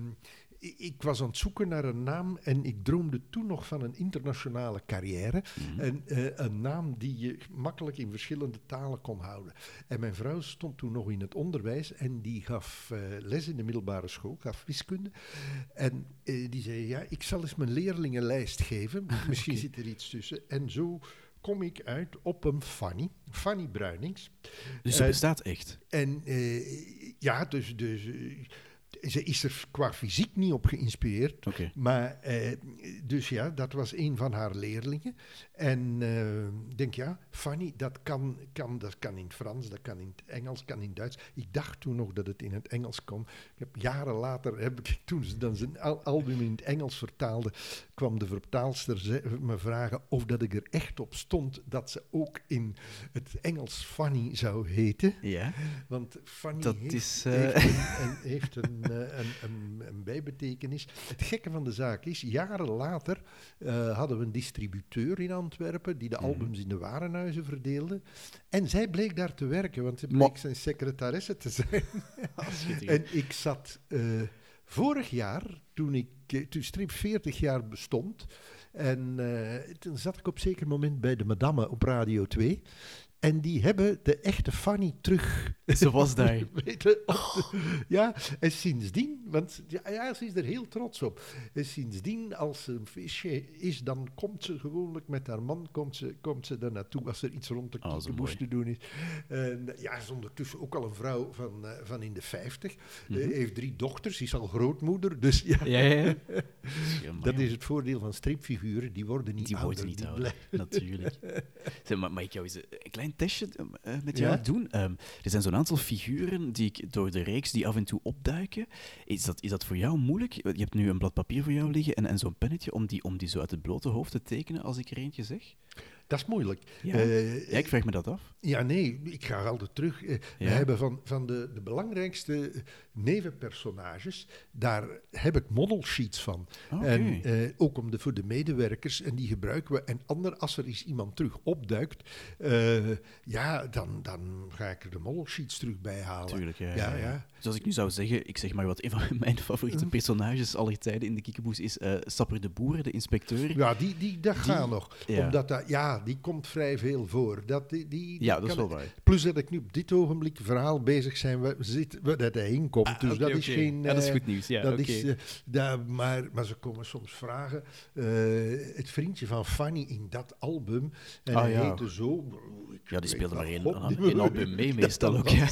ik, was aan het zoeken naar een naam en ik droomde toen nog van een internationale carrière. Mhm. En eh, een naam die je makkelijk in verschillende talen kon houden. En mijn vrouw stond toen nog in het onderwijs en die gaf eh, les in de middelbare school, gaf wiskunde. En eh, die zei, ja, ik zal eens mijn leerlingenlijst geven. [LAUGHS] Misschien zit er iets tussen. En zo kom ik uit op een Fanny, Fanny Bruinings. Dus ze Eh, bestaat echt. En ja, dus, dus ze is er qua fysiek niet op geïnspireerd. Maar, eh, dus ja, dat was een van haar leerlingen. En eh, ik denk, ja, Fanny, dat kan, kan, dat kan in het Frans, dat kan in het Engels, kan in het Duits. Ik dacht toen nog dat het in het Engels kon. Ik heb, jaren later, heb ik, toen ze dan zijn al- album in het Engels vertaalde, kwam de vertaalster me vragen of dat ik er echt op stond dat ze ook in het Engels Fanny zou heten. Ja. Want Fanny Dat heeft, is, eh, heeft, een, [LAUGHS] een- heeft een, eh, een, een, bijbetekenis. Het gekke van de zaak is, jaren later eh, hadden we een distributeur in Antwerpen die de Mhm. albums in de warenhuizen verdeelde. En zij bleek daar te werken, want ze bleek zijn secretaresse te zijn. [LAUGHS] En ik zat vorig jaar, toen, ik, eh, toen Strip 40 jaar bestond, en eh, toen zat ik op zeker moment bij de Madame op Radio 2. En die hebben de echte Fanny terug. [LAUGHS] Ze was daar. [LAUGHS] [LAUGHS] Ja, en sindsdien, want ja, ja, ze is er heel trots op. En sindsdien, als er een feestje is, dan komt ze gewoonlijk met haar man, komt ze, komt ze daar naartoe als er iets rond de Oh, mooi. te doen is. En ja, ze is ondertussen ook al een vrouw van, eh, van in de 50. Mhm. Eh, heeft drie dochters, is al grootmoeder. Dus ja, Ja, ja, dat is het voordeel van stripfiguren. Die worden niet Die ouder. worden niet die ouder, natuurlijk. Zeg, maar ik jou eens een een klein testje eh, met jou Ja? doen? Ehm, er zijn zo'n aantal figuren die ik door de reeks die af en toe opduiken. Is dat, is dat voor jou moeilijk? Je hebt nu een blad papier voor jou liggen en, en zo'n pennetje om die, om die zo uit het blote hoofd te tekenen als ik er eentje zeg. Dat is moeilijk. Ja. Eh, Ja, ik vraag me dat af. Ja, nee, ik ga altijd terug. Eh, We hebben van, van de, de belangrijkste nevenpersonages, daar heb ik model sheets van. Oké. En eh, ook om de, voor de medewerkers, en die gebruiken we. En ander, als er eens iemand terug opduikt, ja, dan, dan ga ik er de model sheets terug bij halen. Tuurlijk, ja, ja. Dus als ik nu zou zeggen, ik zeg maar wat, een van [LAUGHS] mijn favoriete Mhm. personages aller tijden in de Kiekeboes is eh Sapper de Boer, de inspecteur. Ja, die, die, dat gaat nog. ja. Omdat dat, ja, die komt vrij veel voor. Dat, die, die, Ja, dat is wel waar. Plus dat ik nu op dit ogenblik verhaal bezig zijn, we we- dat hij inkomt. Ah, dus dat is geen... Ja, dat is eh, goed nieuws. Ja, dat is, eh, maar, maar ze komen soms vragen. het vriendje van Fanny in dat album. En Ah, hij ja. heette zo. ik Ja, die speelde maar één, album mee [LAUGHS] meestal ook. Ja,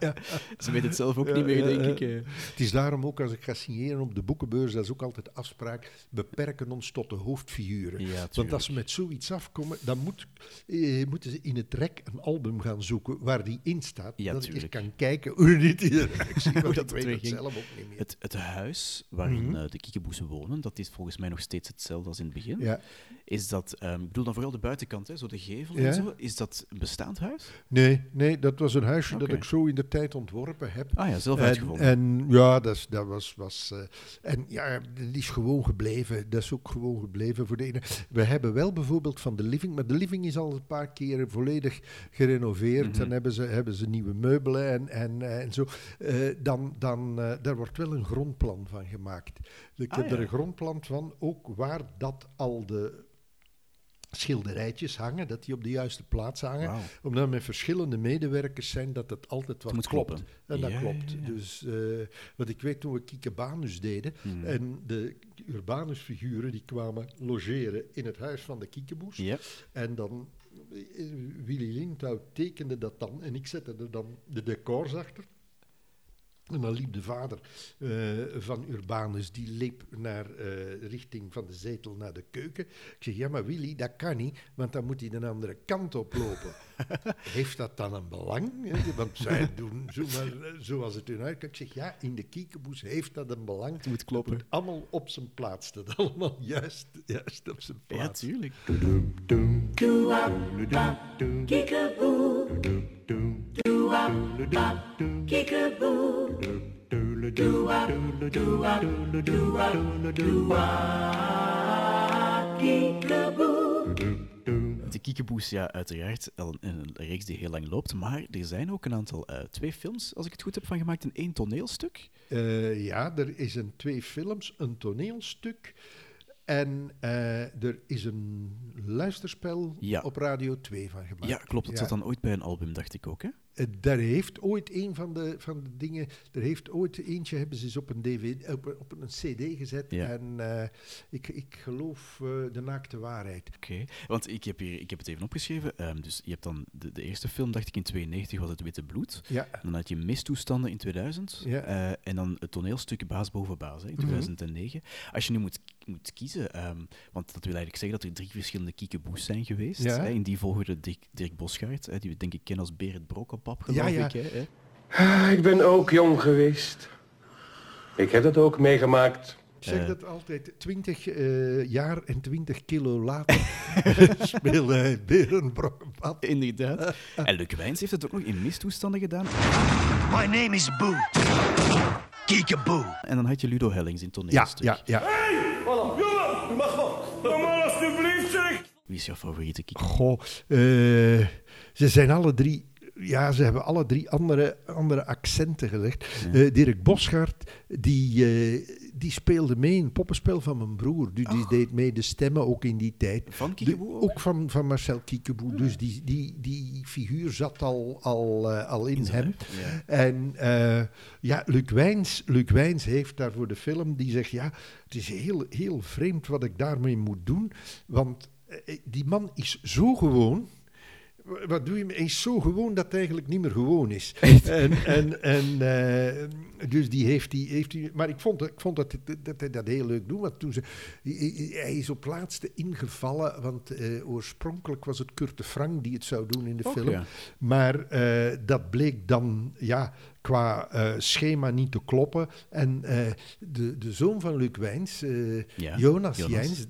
ja. Ze weet het zelf ook Ja, niet meer, denk ja. ik. eh. Het is daarom ook als ik ga signeren op de boekenbeurs, dat is ook altijd de afspraak, beperken ons tot de hoofdfiguren. Ja, Want als ze met zoiets afkomen, dan moet, eh, moeten ze in het rek een album gaan zoeken waar die in staat. Ja, dat ik tuurlijk. kan kijken hoe dit Want [LAUGHS] dat ik weet het zelf ook niet meer. Het, het huis waarin Mhm. eh, de kiekeboezen wonen, dat is volgens mij nog steeds hetzelfde als in het begin. Is dat, ehm, ik bedoel dan vooral de buitenkant, hè, zo de gevel Ja. en zo. Is dat een bestaand huis? Nee, nee, dat was een huisje dat ik zo in de tijd ontworpen heb. Ah ja, zelf En, uitgevonden. en ja, dat, dat was. was eh, en ja, die is gewoon gebleven. Dat is ook gewoon gebleven voor de ene. We hebben wel bijvoorbeeld van de living, maar de living is al een paar keer volledig gerenoveerd. Mhm. Dan hebben ze, hebben ze nieuwe meubelen en, en, eh, en zo. Eh, dan, dan, daar wordt wel een grondplan van gemaakt. Ik Ah, heb er een grondplan van, ook waar dat al de schilderijtjes hangen, dat die op de juiste plaats hangen. Omdat met verschillende medewerkers zijn, dat het altijd wat moet klopt. kloppen. En dat Ja, klopt. ja, ja. Dus eh, wat ik weet toen we Kiekebanus deden, Hmm. en de Urbanus-figuren die kwamen logeren in het huis van de Kiekeboes. Ja. En dan, eh, Willy Lindau tekende dat dan, en ik zette er dan de decors achter. En dan liep de vader eh, van Urbanus, die liep naar eh, richting van de zetel naar de keuken. Ik zeg, ja maar Willy, dat kan niet, want dan moet hij de andere kant oplopen. [LAUGHS] Heeft dat dan een belang? hè? Want zij [LAUGHS] doen zo maar, eh, zoals het hun uitkomt. Ik zeg, ja, in de kiekeboes heeft dat een belang. Het moet kloppen. Het moet allemaal op zijn plaats. Dat allemaal juist, juist op zijn Ja, plaats. tuurlijk. De Kiekeboes, ja, uiteraard een, een reeks die heel lang loopt. Maar er zijn ook een aantal, eh, twee films, als ik het goed heb, van gemaakt en één toneelstuk. Eh, ja, er is een twee films, een toneelstuk en eh, er is een luisterspel Ja. op Radio 2 van gemaakt. Ja, klopt. Dat Ja. zat dan ooit bij een album, dacht ik ook, hè? Eh, daar heeft ooit een van de, van de dingen, er heeft ooit eentje, hebben ze eens op een, DVD, op, op een CD gezet Ja. en eh, ik, ik geloof eh, de naakte waarheid. Oké, want ik heb, hier, ik heb het even opgeschreven. Ehm, dus je hebt dan de, de eerste film, dacht ik in 92, was het Witte Bloed. Ja, Dan had je Mistoestanden in 2000. Ja. eh, en dan het toneelstuk Baas boven Baas hè, in Mhm. 2009. Als je nu moet, moet kiezen, ehm, want dat wil eigenlijk zeggen dat er drie verschillende kiekeboes zijn geweest. Ja. Hè, in die volgorde Dirk, Dirk Bosgaard, hè, die we denk ik kennen als Berend Brokenpap, Ja, geloof ja. ik. Hè, hè. Ah, Ik ben ook jong geweest. Ik heb dat ook meegemaakt. ik zeg Eh. dat altijd, 20 eh, jaar en 20 kilo later [LAUGHS] speelde hij. Inderdaad. en Luc Wijns heeft het ook nog in Mistoestanden gedaan. My name is Boo. Kiekaboo. En dan had je Ludo Hellings in Ja, toneelstuk. ja, ja. Jongen, u mag wel. Normaal alstublieft zeg. Wie is jouw favoriete kiek? Goh, eh, ze zijn alle drie. Ja, ze hebben alle drie andere, andere accenten gelegd. Eh, Dirk Bosgaard, die, eh, die speelde mee in het poppenspel van mijn broer. Dus die deed mee de stemmen ook in die tijd. Van Kiekeboe ook? ook van, van Marcel Kiekeboe. Dus die, die, die figuur zat al, al, eh, al in, hem. ja. En ja, Luc Wijns, Luc Wijns heeft daar voor de film, die zegt, ja, het is heel, heel vreemd wat ik daarmee moet doen, want die man is zo gewoon. Wa- Wat doe je? Hij is zo gewoon dat het eigenlijk niet meer gewoon is. [LAUGHS] En, en, en eh, dus die heeft die, heeft die. Maar ik vond, ik vond dat, dat, dat hij dat heel leuk doet. Want toen ze, hij- hij is op laatste ingevallen. Want eh, oorspronkelijk was het Kurt de Frank die het zou doen in de film. Maar eh, dat bleek dan ja, qua schema niet te kloppen. En de, de zoon van Luc Wijns, Ja, Jonas, Jonas. Jijns,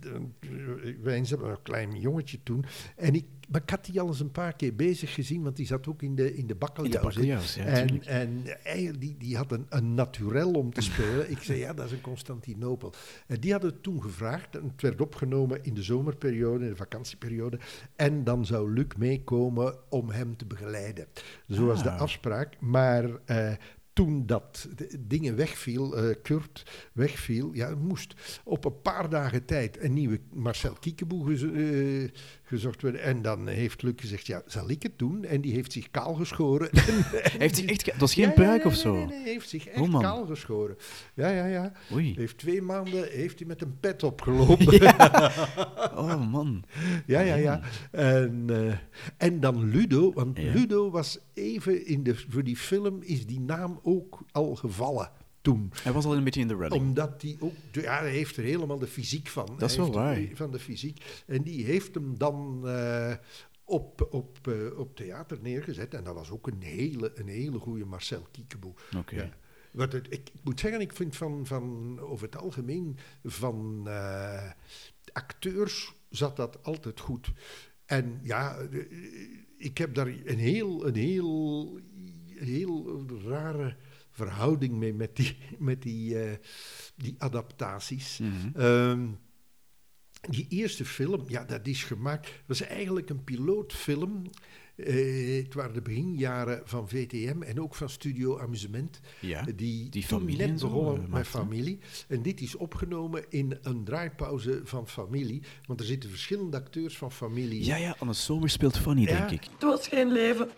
Wijns, was een klein jongetje toen. En ik, maar ik had die al eens een paar keer bezig gezien, want die zat ook in de, in de bakkeljauw. ja, en en eigenlijk, die, die had een, een naturel om te spelen. ik zei, ja, dat is een Constantinopel. En die hadden het toen gevraagd. En het werd opgenomen in de zomerperiode, in de vakantieperiode. En dan zou Luc meekomen om hem te begeleiden. Zo was de Ah. afspraak. Maar eh, toen dat dingen wegviel, eh, Kurt wegviel, ja, moest op een paar dagen tijd een nieuwe Marcel Kiekeboe eh, gezocht worden. En dan heeft Luc gezegd, ja, zal ik het doen? En die heeft zich kaal geschoren. [LAUGHS] Heeft hij echt... Dat was geen Ja, ja, pruik of zo? Nee, nee, heeft zich Oh, echt man. kaal geschoren. Ja, ja, ja. Oei. Heeft twee maanden heeft hij met een pet opgelopen. [LAUGHS] Oh, man. Ja, ja, ja. En, eh, en dan Ludo, want. Ludo was even in de, voor die film is die naam ook al gevallen toen. Hij was al een beetje in de running. Omdat die ook, ja, hij heeft er helemaal de fysiek van. Dat is Hij wel waar. Van de fysiek. En die heeft hem dan eh, op, op, eh, op theater neergezet. En dat was ook een hele, een hele goede Marcel Kiekeboe. Oké. Ja. Wat het, ik, ik moet zeggen, ik vind van, van over het algemeen van eh, acteurs zat dat altijd goed. En ja, ik heb daar een heel, een heel, heel rare verhouding mee met die, [LAUGHS] met die, eh, die adaptaties. Ehm, die eerste film, ja, dat is gemaakt. was eigenlijk een pilootfilm. Eh, het waren de beginjaren van VTM en ook van Studio Amusement. Ja, die, die toen familie net begonnen eh, met familie. En dit is opgenomen in een draaipauze van familie. Want er zitten verschillende acteurs van familie. Ja, ja, Anne Somers speelt Fanny, Ja. denk ik. Het was geen leven.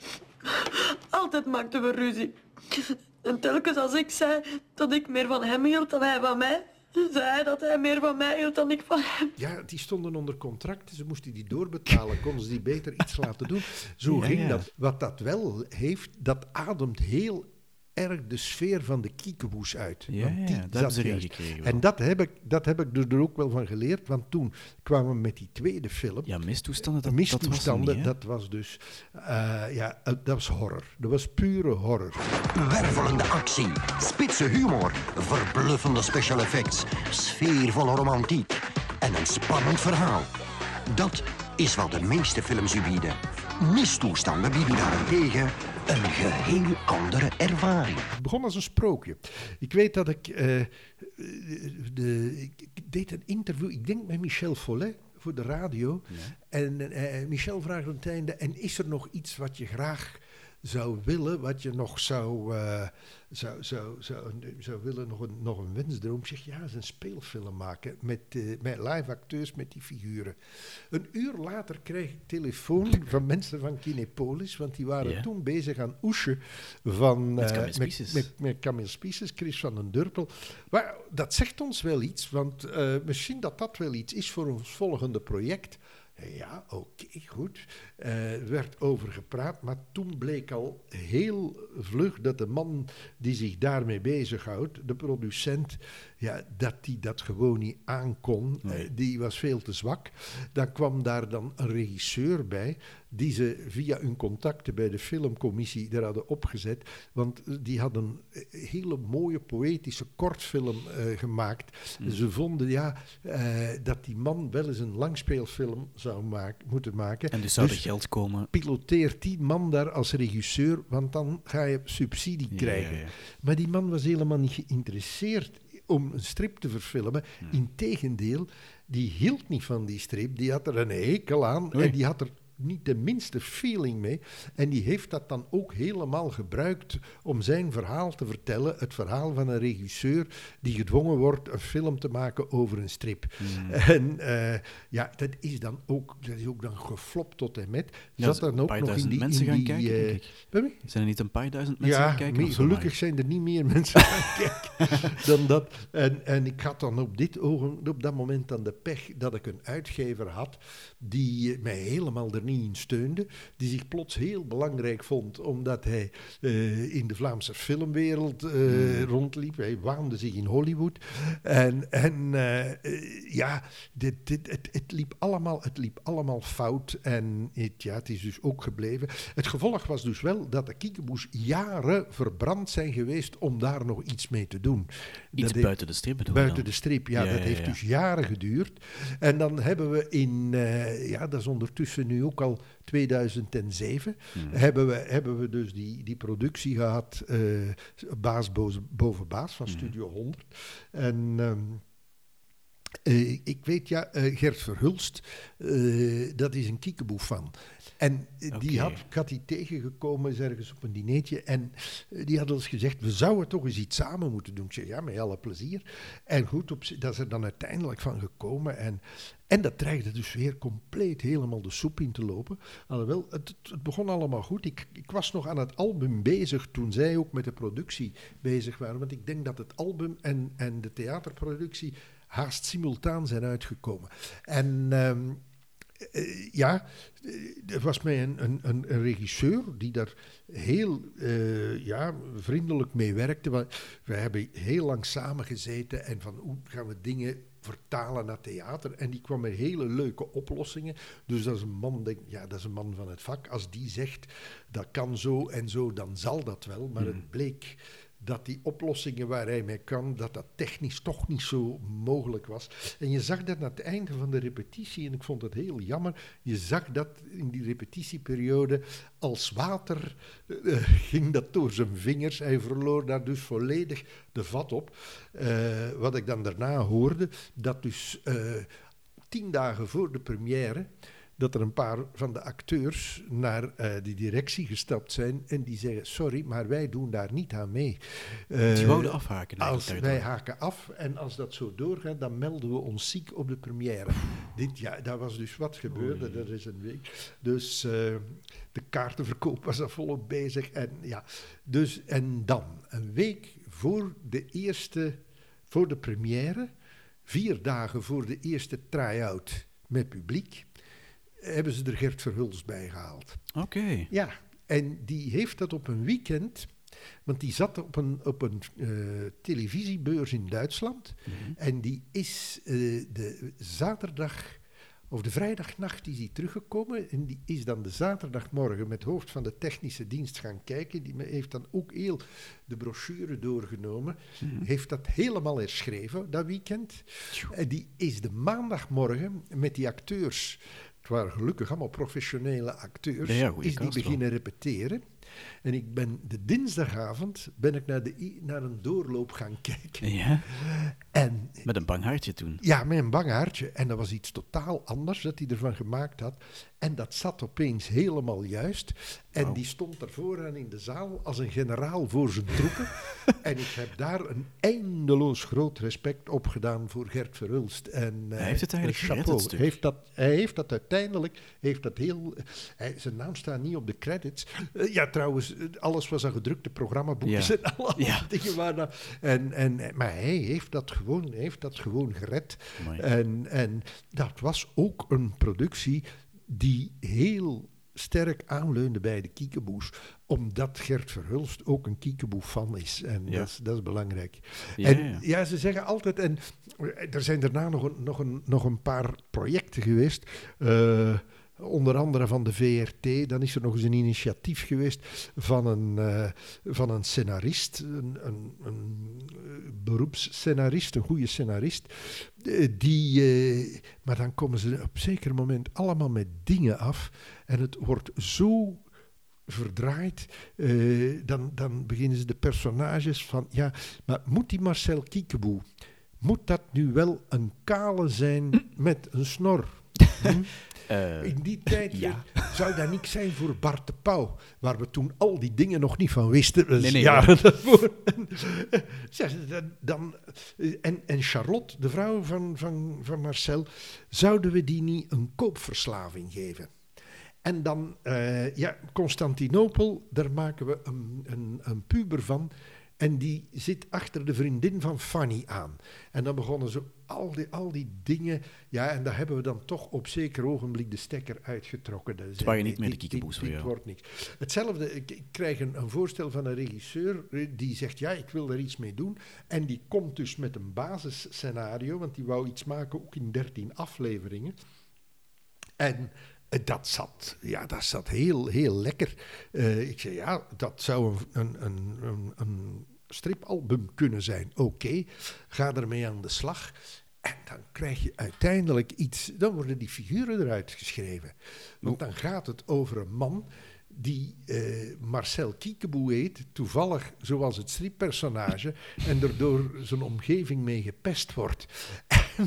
Altijd maakten we ruzie. En telkens als ik zei dat ik meer van hem hield dan hij van mij, zei hij dat hij meer van mij hield dan ik van hem. Ja, die stonden onder contract. Ze moesten die doorbetalen. Konden ze die beter iets laten doen. Zo Ja, ging ja. dat. Wat dat wel heeft, dat ademt heel erg de sfeer van de kiekeboes uit. Ja, Want ja, die dat hebben ze erin gekregen wel. En dat heb, ik, dat heb ik er ook wel van geleerd. Want toen kwamen we met die tweede film. Ja, mistoestanden, dat, Mistoestanden, dat was niet, hè? dat was dus... eh, ja, eh, dat was horror. Dat was pure horror. Wervelende actie, spitse humor, verbluffende special effects, sfeervolle romantiek en een spannend verhaal. Dat is wat de meeste films u bieden. Mistoestanden bieden daarentegen een geheel andere ervaring. Het begon als een sprookje. Ik weet dat ik, eh, de, ik deed een interview, ik denk met Michel Follet voor de radio. En eh, Michel vraagt aan het einde, en is er nog iets wat je graag zou willen, wat je nog zou, eh, zou, zou, zou, zou willen, nog een, nog een wensdroom? Zeg, ja, eens een speelfilm maken met, eh, met live acteurs, met die figuren. Een uur later kreeg ik telefoon [LAUGHS] van mensen van Kinepolis, want die waren toen bezig aan Oesje van... Met eh, Camille Spices. met, met Camille Spices, Chris van den Durpel. Maar dat zegt ons wel iets, want misschien dat dat wel iets is voor ons volgende project. Ja, oké, goed. Eh, Er werd over gepraat, maar toen bleek al heel vlug dat de man die zich daarmee bezighoudt, de producent, ja, dat die dat gewoon niet aankon. Eh, die was veel te zwak. Dan kwam daar dan een regisseur bij, die ze via hun contacten bij de filmcommissie er hadden opgezet. Want eh, die hadden een hele mooie poëtische kortfilm eh, gemaakt. Ze vonden ja, eh, dat die man wel eens een langspeelfilm zou moeten maken. En dus zou er Dus geld komen. piloteert die man daar als regisseur, want dan ga je subsidie krijgen. ja, ja. Maar die man was helemaal niet geïnteresseerd om een strip te verfilmen. Integendeel, die hield niet van die strip. Die had er een hekel aan Oei. en die had er niet de minste feeling mee. En die heeft dat dan ook helemaal gebruikt om zijn verhaal te vertellen. Het verhaal van een regisseur die gedwongen wordt een film te maken over een strip. Hmm. [LAUGHS] En eh, ja, dat is dan ook, dat is ook dan geflopt tot en met. Ja, Zat dan een ook paar nog in die... mensen in gaan die, kijken, eh? Zijn er niet een paar duizend mensen Ja, gaan kijken? gelukkig zijn er niet meer [LAUGHS] mensen gaan kijken [LAUGHS] dan dat. En, en ik had dan op, dit ogen, op dat moment dan de pech dat ik een uitgever had die mij helemaal er steunde. Die zich plots heel belangrijk vond omdat hij eh, in de Vlaamse filmwereld eh, rondliep. Hij waande zich in Hollywood. En, en eh, ja, dit, dit, het, het, liep allemaal, het liep allemaal fout. En het, ja, het is dus ook gebleven. Het gevolg was dus wel dat de kiekeboes jaren verbrand zijn geweest om daar nog iets mee te doen. Iets Dat buiten de strip bedoel Buiten dan? de strip, ja, Ja, dat ja, heeft ja. dus jaren geduurd. En dan hebben we in, ja, dat is ondertussen nu ook al 2007, Hmm. hebben, we, hebben we dus die, die productie gehad, eh, Baas boven, boven Baas van Hmm. Studio 100. En... ehm, eh, ik weet ja, eh, Gert Verhulst, eh, dat is een kiekeboe van. En die had, ik had die tegengekomen is ergens op een dineetje. En die had ons gezegd, we zouden toch eens iets samen moeten doen. Ik zei, ja, met alle plezier. En goed, op, dat is er dan uiteindelijk van gekomen. En, en dat dreigde dus weer compleet helemaal de soep in te lopen. Alhoewel, het, het- het begon allemaal goed. Ik, ik was nog aan het album bezig toen zij ook met de productie bezig waren. Want ik denk dat het album en, en de theaterproductie haast simultaan zijn uitgekomen. En... ehm, eh, ja, er was mij een, een, een, regisseur die daar heel eh, ja, vriendelijk mee werkte. We hebben heel lang samengezeten en van hoe gaan we dingen vertalen naar theater. En die kwam met hele leuke oplossingen. Dus dat is een man, denk, ja, dat is een man van het vak. Als die zegt dat kan zo en zo, dan zal dat wel. Maar het bleek dat die oplossingen waar hij mee kan, dat dat technisch toch niet zo mogelijk was. En je zag dat aan het einde van de repetitie, en ik vond het heel jammer, je zag dat in die repetitieperiode als water eh, ging dat door zijn vingers. Hij verloor daar dus volledig de vat op. Eh, wat ik dan daarna hoorde, dat dus eh, tien dagen voor de première dat er een paar van de acteurs naar uh, die directie gestapt zijn en die zeggen: Sorry, maar wij doen daar niet aan mee. Uh, die wouden afhaken. Als wij haken af en als dat zo doorgaat, dan melden we ons ziek op de première. Dit jaar, daar was dus wat gebeurde, Oei. dat is een week. Dus uh, de kaartenverkoop was er volop bezig. En, ja, dus, en dan, een week voor de eerste, voor de première, vier dagen voor de eerste try-out met publiek hebben ze er Gert Verhulst bij gehaald. Oké. Okay. Ja, en die heeft dat op een weekend, want die zat op een, op een uh, televisiebeurs in Duitsland. Mm -hmm. En die is uh, de zaterdag, of de vrijdagnacht is hij teruggekomen. En die is dan de zaterdagmorgen met hoofd van de technische dienst gaan kijken. Die heeft dan ook heel de brochure doorgenomen. Mm -hmm. Heeft dat helemaal herschreven, dat weekend. En die is de maandagmorgen met die acteurs het waren gelukkig allemaal professionele acteurs, ja, is die beginnen repeteren. En ik ben de dinsdagavond ben ik naar, de, naar een doorloop gaan [LAUGHS] kijken. Ja? En, met een bang hartje toen? Ja, met een bang hartje. En dat was iets totaal anders dat hij ervan gemaakt had. En dat zat opeens helemaal juist. En die stond er vooraan in de zaal als een generaal voor zijn troepen. [LAUGHS] en ik heb daar een eindeloos groot respect op gedaan voor Gert Verhulst. En, hij heeft het eigenlijk chapeau. gered, heeft dat, Hij heeft dat uiteindelijk, heeft dat heel... Hij, zijn naam staat niet op de credits. Uh, ja, trouwens, alles was aan gedrukte programmaboekjes Ja. en alle Ja. dingen waar dat... En, en, maar hij heeft dat gewoon, heeft dat gewoon gered. Amai. En, en dat was ook een productie die heel sterk aanleunde bij de kiekeboes, omdat Gert Verhulst ook een kiekeboe-fan is. En Ja. dat, is, dat is belangrijk. Ja, en ja. ja, ze zeggen altijd, en er zijn daarna nog een, nog een, nog een paar projecten geweest. eh, Onder andere van de VRT. Dan is er nog eens een initiatief geweest van een, eh, van een scenarist, een, een, een eh, beroepsscenarist, een goede scenarist. eh, die, maar dan komen ze op een zeker moment allemaal met dingen af. En het wordt zo verdraaid. dan, dan beginnen ze de personages van... Ja, maar moet die Marcel Kiekeboe... Moet dat nu wel een kale zijn met een snor? [LAUGHS] Hm? Eh, In die tijd ja. zou dat niks zijn voor Bart de Pauw, waar we toen al die dingen nog niet van wisten. Dus Nee, nee, jaren daarvoor. Ja, [LAUGHS] dan- dan, en, en Charlotte, de vrouw van, van, van Marcel, zouden we die niet een koopverslaving geven? En dan, eh, ja, Constantinopel, daar maken we een, een, een puber van. En die zit achter de vriendin van Fanny aan. En dan begonnen ze al die, al die dingen. Ja, en daar hebben we dan toch op zeker ogenblik de stekker uitgetrokken. Dat is- waren niet meer de kiekeboes voor dit wordt niks. Hetzelfde, ik, ik krijg een, een voorstel van een regisseur eh, die zegt, ja, ik wil er iets mee doen. En die komt dus met een basisscenario, want die wou iets maken, ook in 13 afleveringen. En eh, dat zat, ja, dat zat heel, heel lekker. Eh, ik zei, ja, dat zou een, een, een, een stripalbum kunnen zijn. Oké, ga ermee aan de slag. En dan krijg je uiteindelijk iets, dan worden die figuren eruit geschreven. Want dan gaat het over een man die eh, Marcel Kiekeboe heet, toevallig zoals het strippersonage, en er door zijn omgeving mee gepest wordt.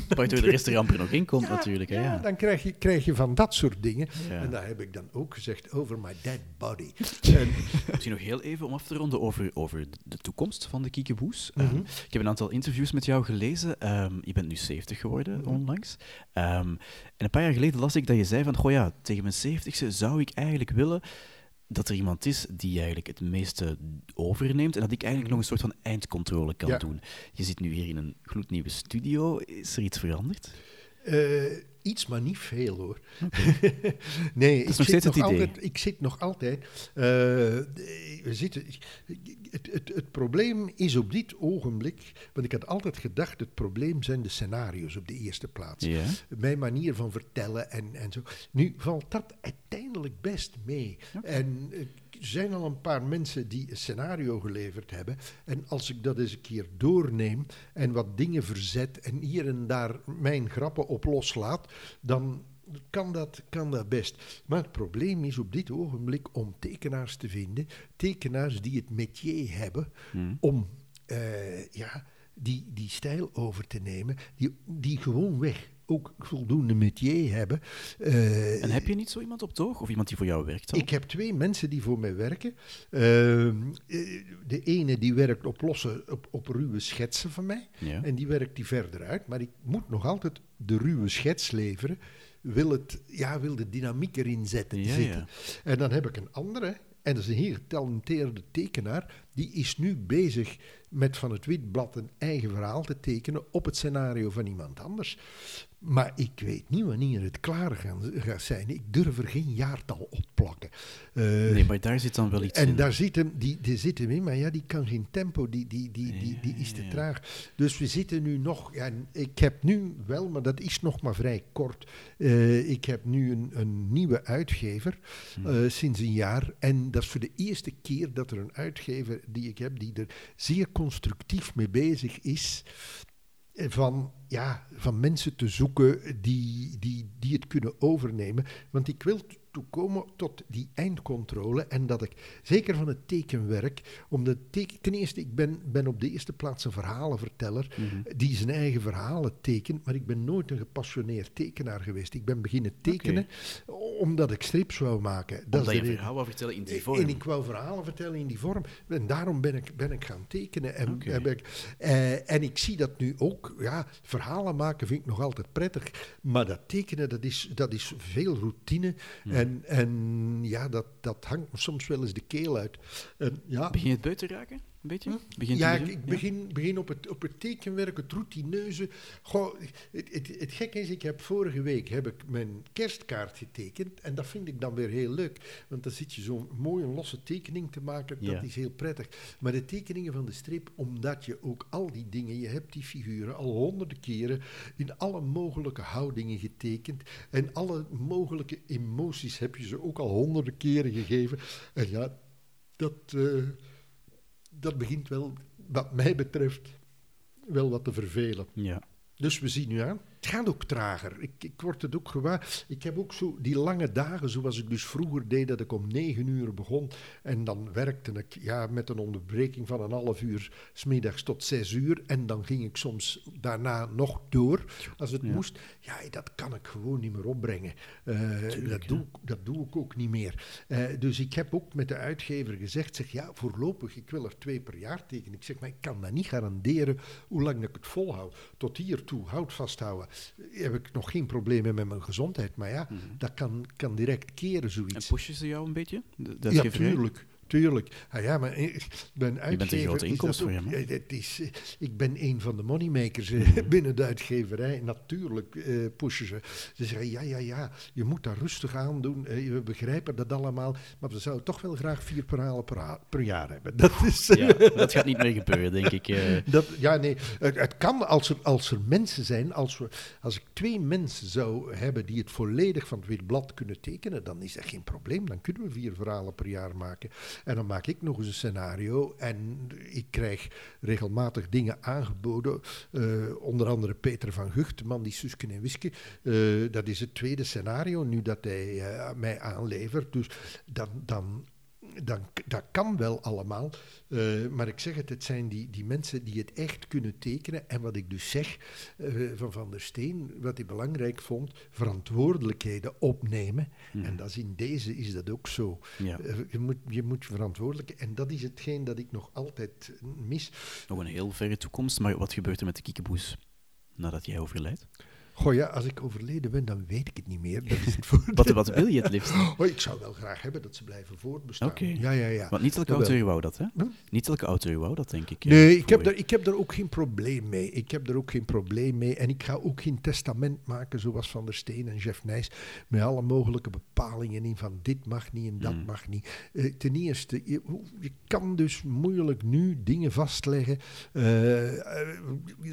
Waardoor de rest er amper nog in komt, Ja, natuurlijk. hè, Ja, Ja, dan krijg je, krijg je van dat soort dingen. Ja. En daar heb ik dan ook gezegd over my dead body. [LAUGHS] en, Misschien nog heel even om af te ronden over, over de toekomst van de Kiekeboes. Mhm. Ehm, ik heb een aantal interviews met jou gelezen. Ehm, je bent nu 70 geworden, Mhm. onlangs. Ehm, en een paar jaar geleden las ik dat je zei van, goh ja, tegen mijn 70ste zou ik eigenlijk willen dat er iemand is die eigenlijk het meeste overneemt en dat ik eigenlijk nog een soort van eindcontrole kan. Ja. doen. Je zit nu hier in een gloednieuwe studio. Is er iets veranderd? eh, Iets, maar niet veel hoor. [LAUGHS] nee, ik nog zit, steeds nog het idee. altijd, ik zit nog altijd. eh, we zitten, het, het, het probleem is op dit ogenblik. Want ik had altijd gedacht: het probleem zijn de scenario's op de eerste plaats. Mijn manier van vertellen en, en zo. Nu valt dat uiteindelijk best mee. En eh, er zijn al een paar mensen die een scenario geleverd hebben. En als ik dat eens een keer doorneem en wat dingen verzet en hier en daar mijn grappen op loslaat, dan kan dat, kan dat best. Maar het probleem is op dit ogenblik om tekenaars te vinden, tekenaars die het métier hebben om eh, ja, die, die stijl over te nemen, die, die gewoonweg ook voldoende métier hebben. Eh, En heb je niet zo iemand op het oog? Of iemand die voor jou werkt? ik heb twee mensen die voor mij werken. Ehm, eh, de ene die werkt op losse, op, op ruwe schetsen van mij. Ja. En die werkt die verder uit. Maar ik moet nog altijd de ruwe schets leveren. Wil, het, ja, wil de dynamiek erin zetten, Ja, zitten. ja. En dan heb ik een andere. En dat is een heel getalenteerde tekenaar. Die is nu bezig met van het witblad een eigen verhaal te tekenen op het scenario van iemand anders. Maar ik weet niet wanneer het klaar gaan- gaat zijn. Ik durf er geen jaartal op plakken. Eh, Nee, maar daar zit dan wel iets en in. daar zit hem, die, die zit hem in, maar ja, die kan geen tempo, die, die, die, die, die is te traag. Dus we zitten nu nog, ja, ik heb nu wel, maar dat is nog maar vrij kort. eh, ik heb nu een, een nieuwe uitgever Hmm. eh, sinds een jaar. En dat is voor de eerste keer dat er een uitgever die ik heb, die er zeer constructief mee bezig is. Van, ja, van mensen te zoeken die, die, die het kunnen overnemen. Want ik wil toekomen tot die eindcontrole en dat ik, zeker van het tekenwerk, omdat teken, ten eerste, ik ben, ben op de eerste plaats een verhalenverteller die zijn eigen verhalen tekent, maar ik ben nooit een gepassioneerd tekenaar geweest. Ik ben beginnen tekenen omdat ik strips wou maken. Dat Omdat is je verhaal wou vertellen in die En vorm. ik wou verhalen vertellen in die vorm. En daarom ben ik, ben ik gaan tekenen. En, ik, eh, en ik zie dat nu ook. Ja, verhalen maken vind ik nog altijd prettig. Maar dat tekenen, dat is, dat is veel routine. En, en ja, dat, dat hangt me soms wel eens de keel uit. En, ja, Begin je het buiten te raken? Een beetje? Begint ja, ik, begin, begin op, het, op het tekenwerk, het routineuze. Goh, het, het, het gekke is, ik heb vorige week heb ik mijn kerstkaart getekend. En dat vind ik dan weer heel leuk. Want dan zit je zo'n mooie losse tekening te maken. Dat Ja. is heel prettig. Maar de tekeningen van de strip, omdat je ook al die dingen, je hebt die figuren al honderden keren in alle mogelijke houdingen getekend. En alle mogelijke emoties heb je ze ook al honderden keren gegeven. En ja, dat... eh, dat begint wel, wat mij betreft, wel wat te vervelen. Ja. Dus we zien nu aan. Het gaat ook trager. Ik, ik word het ook gewaar. Ik heb ook zo die lange dagen, zoals ik dus vroeger deed, dat ik om negen uur begon. En dan werkte ik ja, met een onderbreking van een half uur, smiddags tot zes uur. En dan ging ik soms daarna nog door, als het Ja. moest. Ja, dat kan ik gewoon niet meer opbrengen. Eh, dat, doe, ik- dat doe ik ook niet meer. Eh, dus ik heb ook met de uitgever gezegd, zeg ja, voorlopig, ik wil er twee per jaar tekenen. Ik zeg, maar ik kan dat niet garanderen hoe lang ik het volhoud. Tot hiertoe, houd vasthouden, heb ik nog geen problemen met mijn gezondheid. Maar ja, dat kan, kan direct keren, Mhm. En zoiets. pushen ze jou een beetje? De Ja, tuurlijk. Tuurlijk. Ah, ja, maar eh, mijn uitgever... een grote inkomst voor hem, het is, eh, ik ben een van de moneymakers eh, Mhm. binnen de uitgeverij. Natuurlijk eh, pushen ze. Ze zeggen, ja, ja, ja, je moet daar rustig aan doen. We begrijpen dat allemaal. Maar we zouden toch wel graag vier verhalen per, jaar hebben. [LAUGHS] Dat is... Ja, dat gaat niet meer gebeuren, denk ik. [LAUGHS] Dat, ja, nee, het, het kan als er, als er mensen zijn, als, we, als ik twee mensen zou hebben die het volledig van het Weerblad kunnen tekenen, dan is dat geen probleem. Dan kunnen we vier verhalen per jaar maken. En dan maak ik nog eens een scenario en ik krijg regelmatig dingen aangeboden. eh, onder andere Peter van Gucht, de man die Suske en Wiske. eh, dat is het tweede scenario nu dat hij eh, mij aanlevert. Dus dan... dan dan, dat kan wel allemaal. eh, maar ik zeg het, het zijn die, die mensen die het echt kunnen tekenen. En wat ik dus zeg eh, van Van der Steen, wat hij belangrijk vond, verantwoordelijkheden opnemen. En dat is in deze is dat ook zo. Ja. Eh, je, moet, je moet verantwoordelijk... En dat is hetgeen dat ik nog altijd mis. Nog een heel verre toekomst, maar wat gebeurt er met de kiekeboes nadat jij overlijdt? Goh ja, als ik overleden ben, dan weet ik het niet meer. Dat is het. [LAUGHS] Wat, wat wil je het liefst? [LAUGHS] Oh, ik zou wel graag hebben dat ze blijven voortbestaan. Oké. Ja, ja, ja. Want niet elke auteur wou dat, hè? Hm? Niet elke auteur wou dat, denk ik. Nee, ik heb, daar, ik heb daar ook geen probleem mee. Ik heb daar ook geen probleem mee. En ik ga ook geen testament maken zoals Van der Steen en Jeff Nijs. Met alle mogelijke bepalingen in van dit mag niet en dat Mm. mag niet. Eh, ten eerste, je, je kan dus moeilijk nu dingen vastleggen. eh, eh,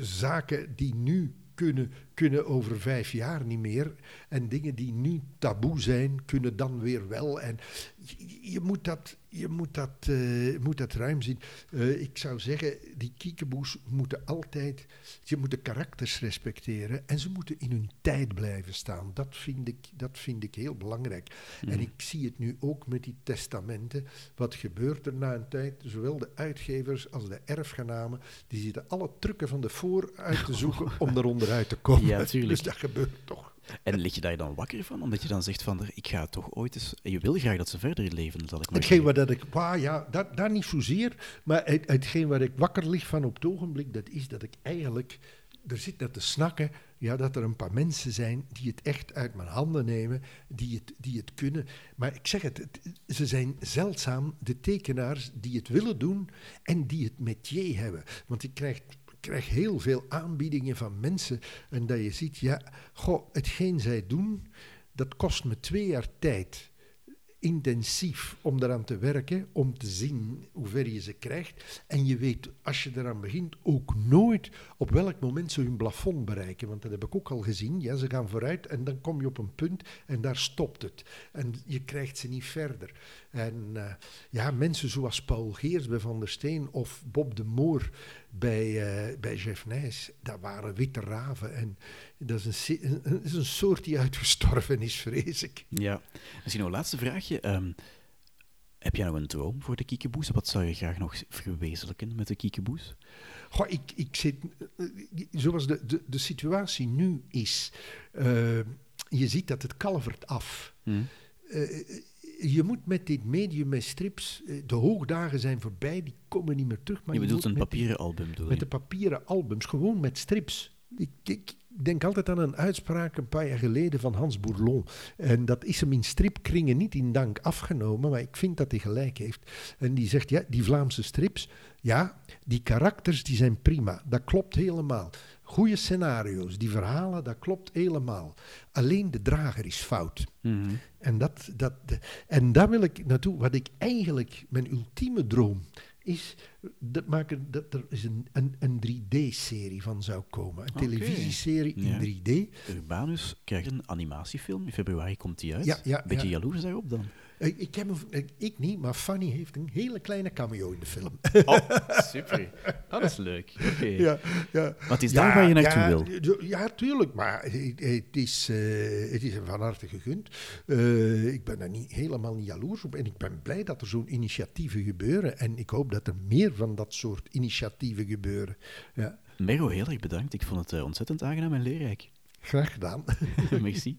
zaken die nu kunnen, kunnen over vijf jaar niet meer. En dingen die nu taboe zijn, kunnen dan weer wel. En je, je moet dat, je moet dat, eh, moet dat ruim zien. Eh, ik zou zeggen, die kiekeboes moeten altijd... Je moet de karakters respecteren en ze moeten in hun tijd blijven staan. Dat vind ik, dat vind ik heel belangrijk. En ik zie het nu ook met die testamenten. Wat gebeurt er na een tijd? Zowel de uitgevers als de erfgenamen, die zitten alle trucken van de voor uit te [LAUGHS] zoeken om er onderuit te komen. Ja. [LAUGHS] Dus dat gebeurt toch. En lig je daar dan wakker van? Omdat je dan zegt van, ik ga toch ooit eens... En je wil graag dat ze verder leven, zal ik maar Hetgeen dat ik, ja, dat, daar niet zozeer, maar het, hetgeen waar ik wakker lig van op het ogenblik, dat is dat ik eigenlijk er zit naar te snakken, ja, dat er een paar mensen zijn die het echt uit mijn handen nemen, die het, die het kunnen. Maar ik zeg het, het- ze zijn zeldzaam de tekenaars die het willen doen en die het métier hebben. Want ik krijg, krijg heel veel aanbiedingen van mensen en dat je ziet, ja, goh, hetgeen zij doen, dat kost me twee jaar tijd intensief om eraan te werken, om te zien hoe ver je ze krijgt. En je weet, als je eraan begint, ook nooit op welk moment ze hun plafond bereiken. Want dat heb ik ook al gezien. Ja, ze gaan vooruit en dan kom je op een punt en daar stopt het. En je krijgt ze niet verder. En eh, ja, mensen zoals Paul Geers bij Van der Steen of Bob de Moor bij, eh, bij Jeff Nijs, dat waren witte raven. En dat is een- is een soort die uitgestorven is, vrees ik. Ja. Misschien nog een laatste vraagje. Ehm, heb jij nou een droom voor de kiekeboes? Wat zou je graag nog verwezenlijken met de kiekeboes? Goh, ik, ik zit, eh, zoals de, de, de situatie nu is, eh, je ziet dat het kalvert af. Hm? Eh, je moet met dit medium, met strips, de hoogdagen zijn voorbij, die komen niet meer terug. Maar je bedoelt moet een papieren album, Met de papieren albums, gewoon met strips. Ik, ik denk altijd aan een uitspraak een paar jaar geleden van Hans Bourlon. En dat is hem in stripkringen niet in dank afgenomen, maar ik vind dat hij gelijk heeft. En die zegt, ja, die Vlaamse strips, ja, die karakters die zijn prima. Dat klopt helemaal. Goede scenario's, die verhalen, dat klopt helemaal. Alleen de drager is fout. Mhm. En, dat, dat, en daar wil ik naartoe. Wat ik eigenlijk, mijn ultieme droom is dat, maken, dat er is een, een, een 3D-serie van zou komen. Een televisieserie Ja. in 3D. Urbanus krijgt een animatiefilm. In februari komt die uit. Ja, ja, Beetje ja. jaloers daarop dan. Ik, ik, heb een, ik, niet, maar Fanny heeft een hele kleine cameo in de film. Oh, [LAUGHS] super. Dat is leuk. Oké. ja, ja. Maar het is daar waar je naartoe ja, wil. Ja, tuurlijk, maar het, het is, eh, het is hem van harte gegund. Eh, ik ben daar niet, helemaal niet jaloers op en ik ben blij dat er zo'n initiatieven gebeuren. En ik hoop dat er meer van dat soort initiatieven gebeuren. Ja, heel erg bedankt. Ik vond het eh, ontzettend aangenaam en leerrijk. graag gedaan. [LAUGHS] Merci.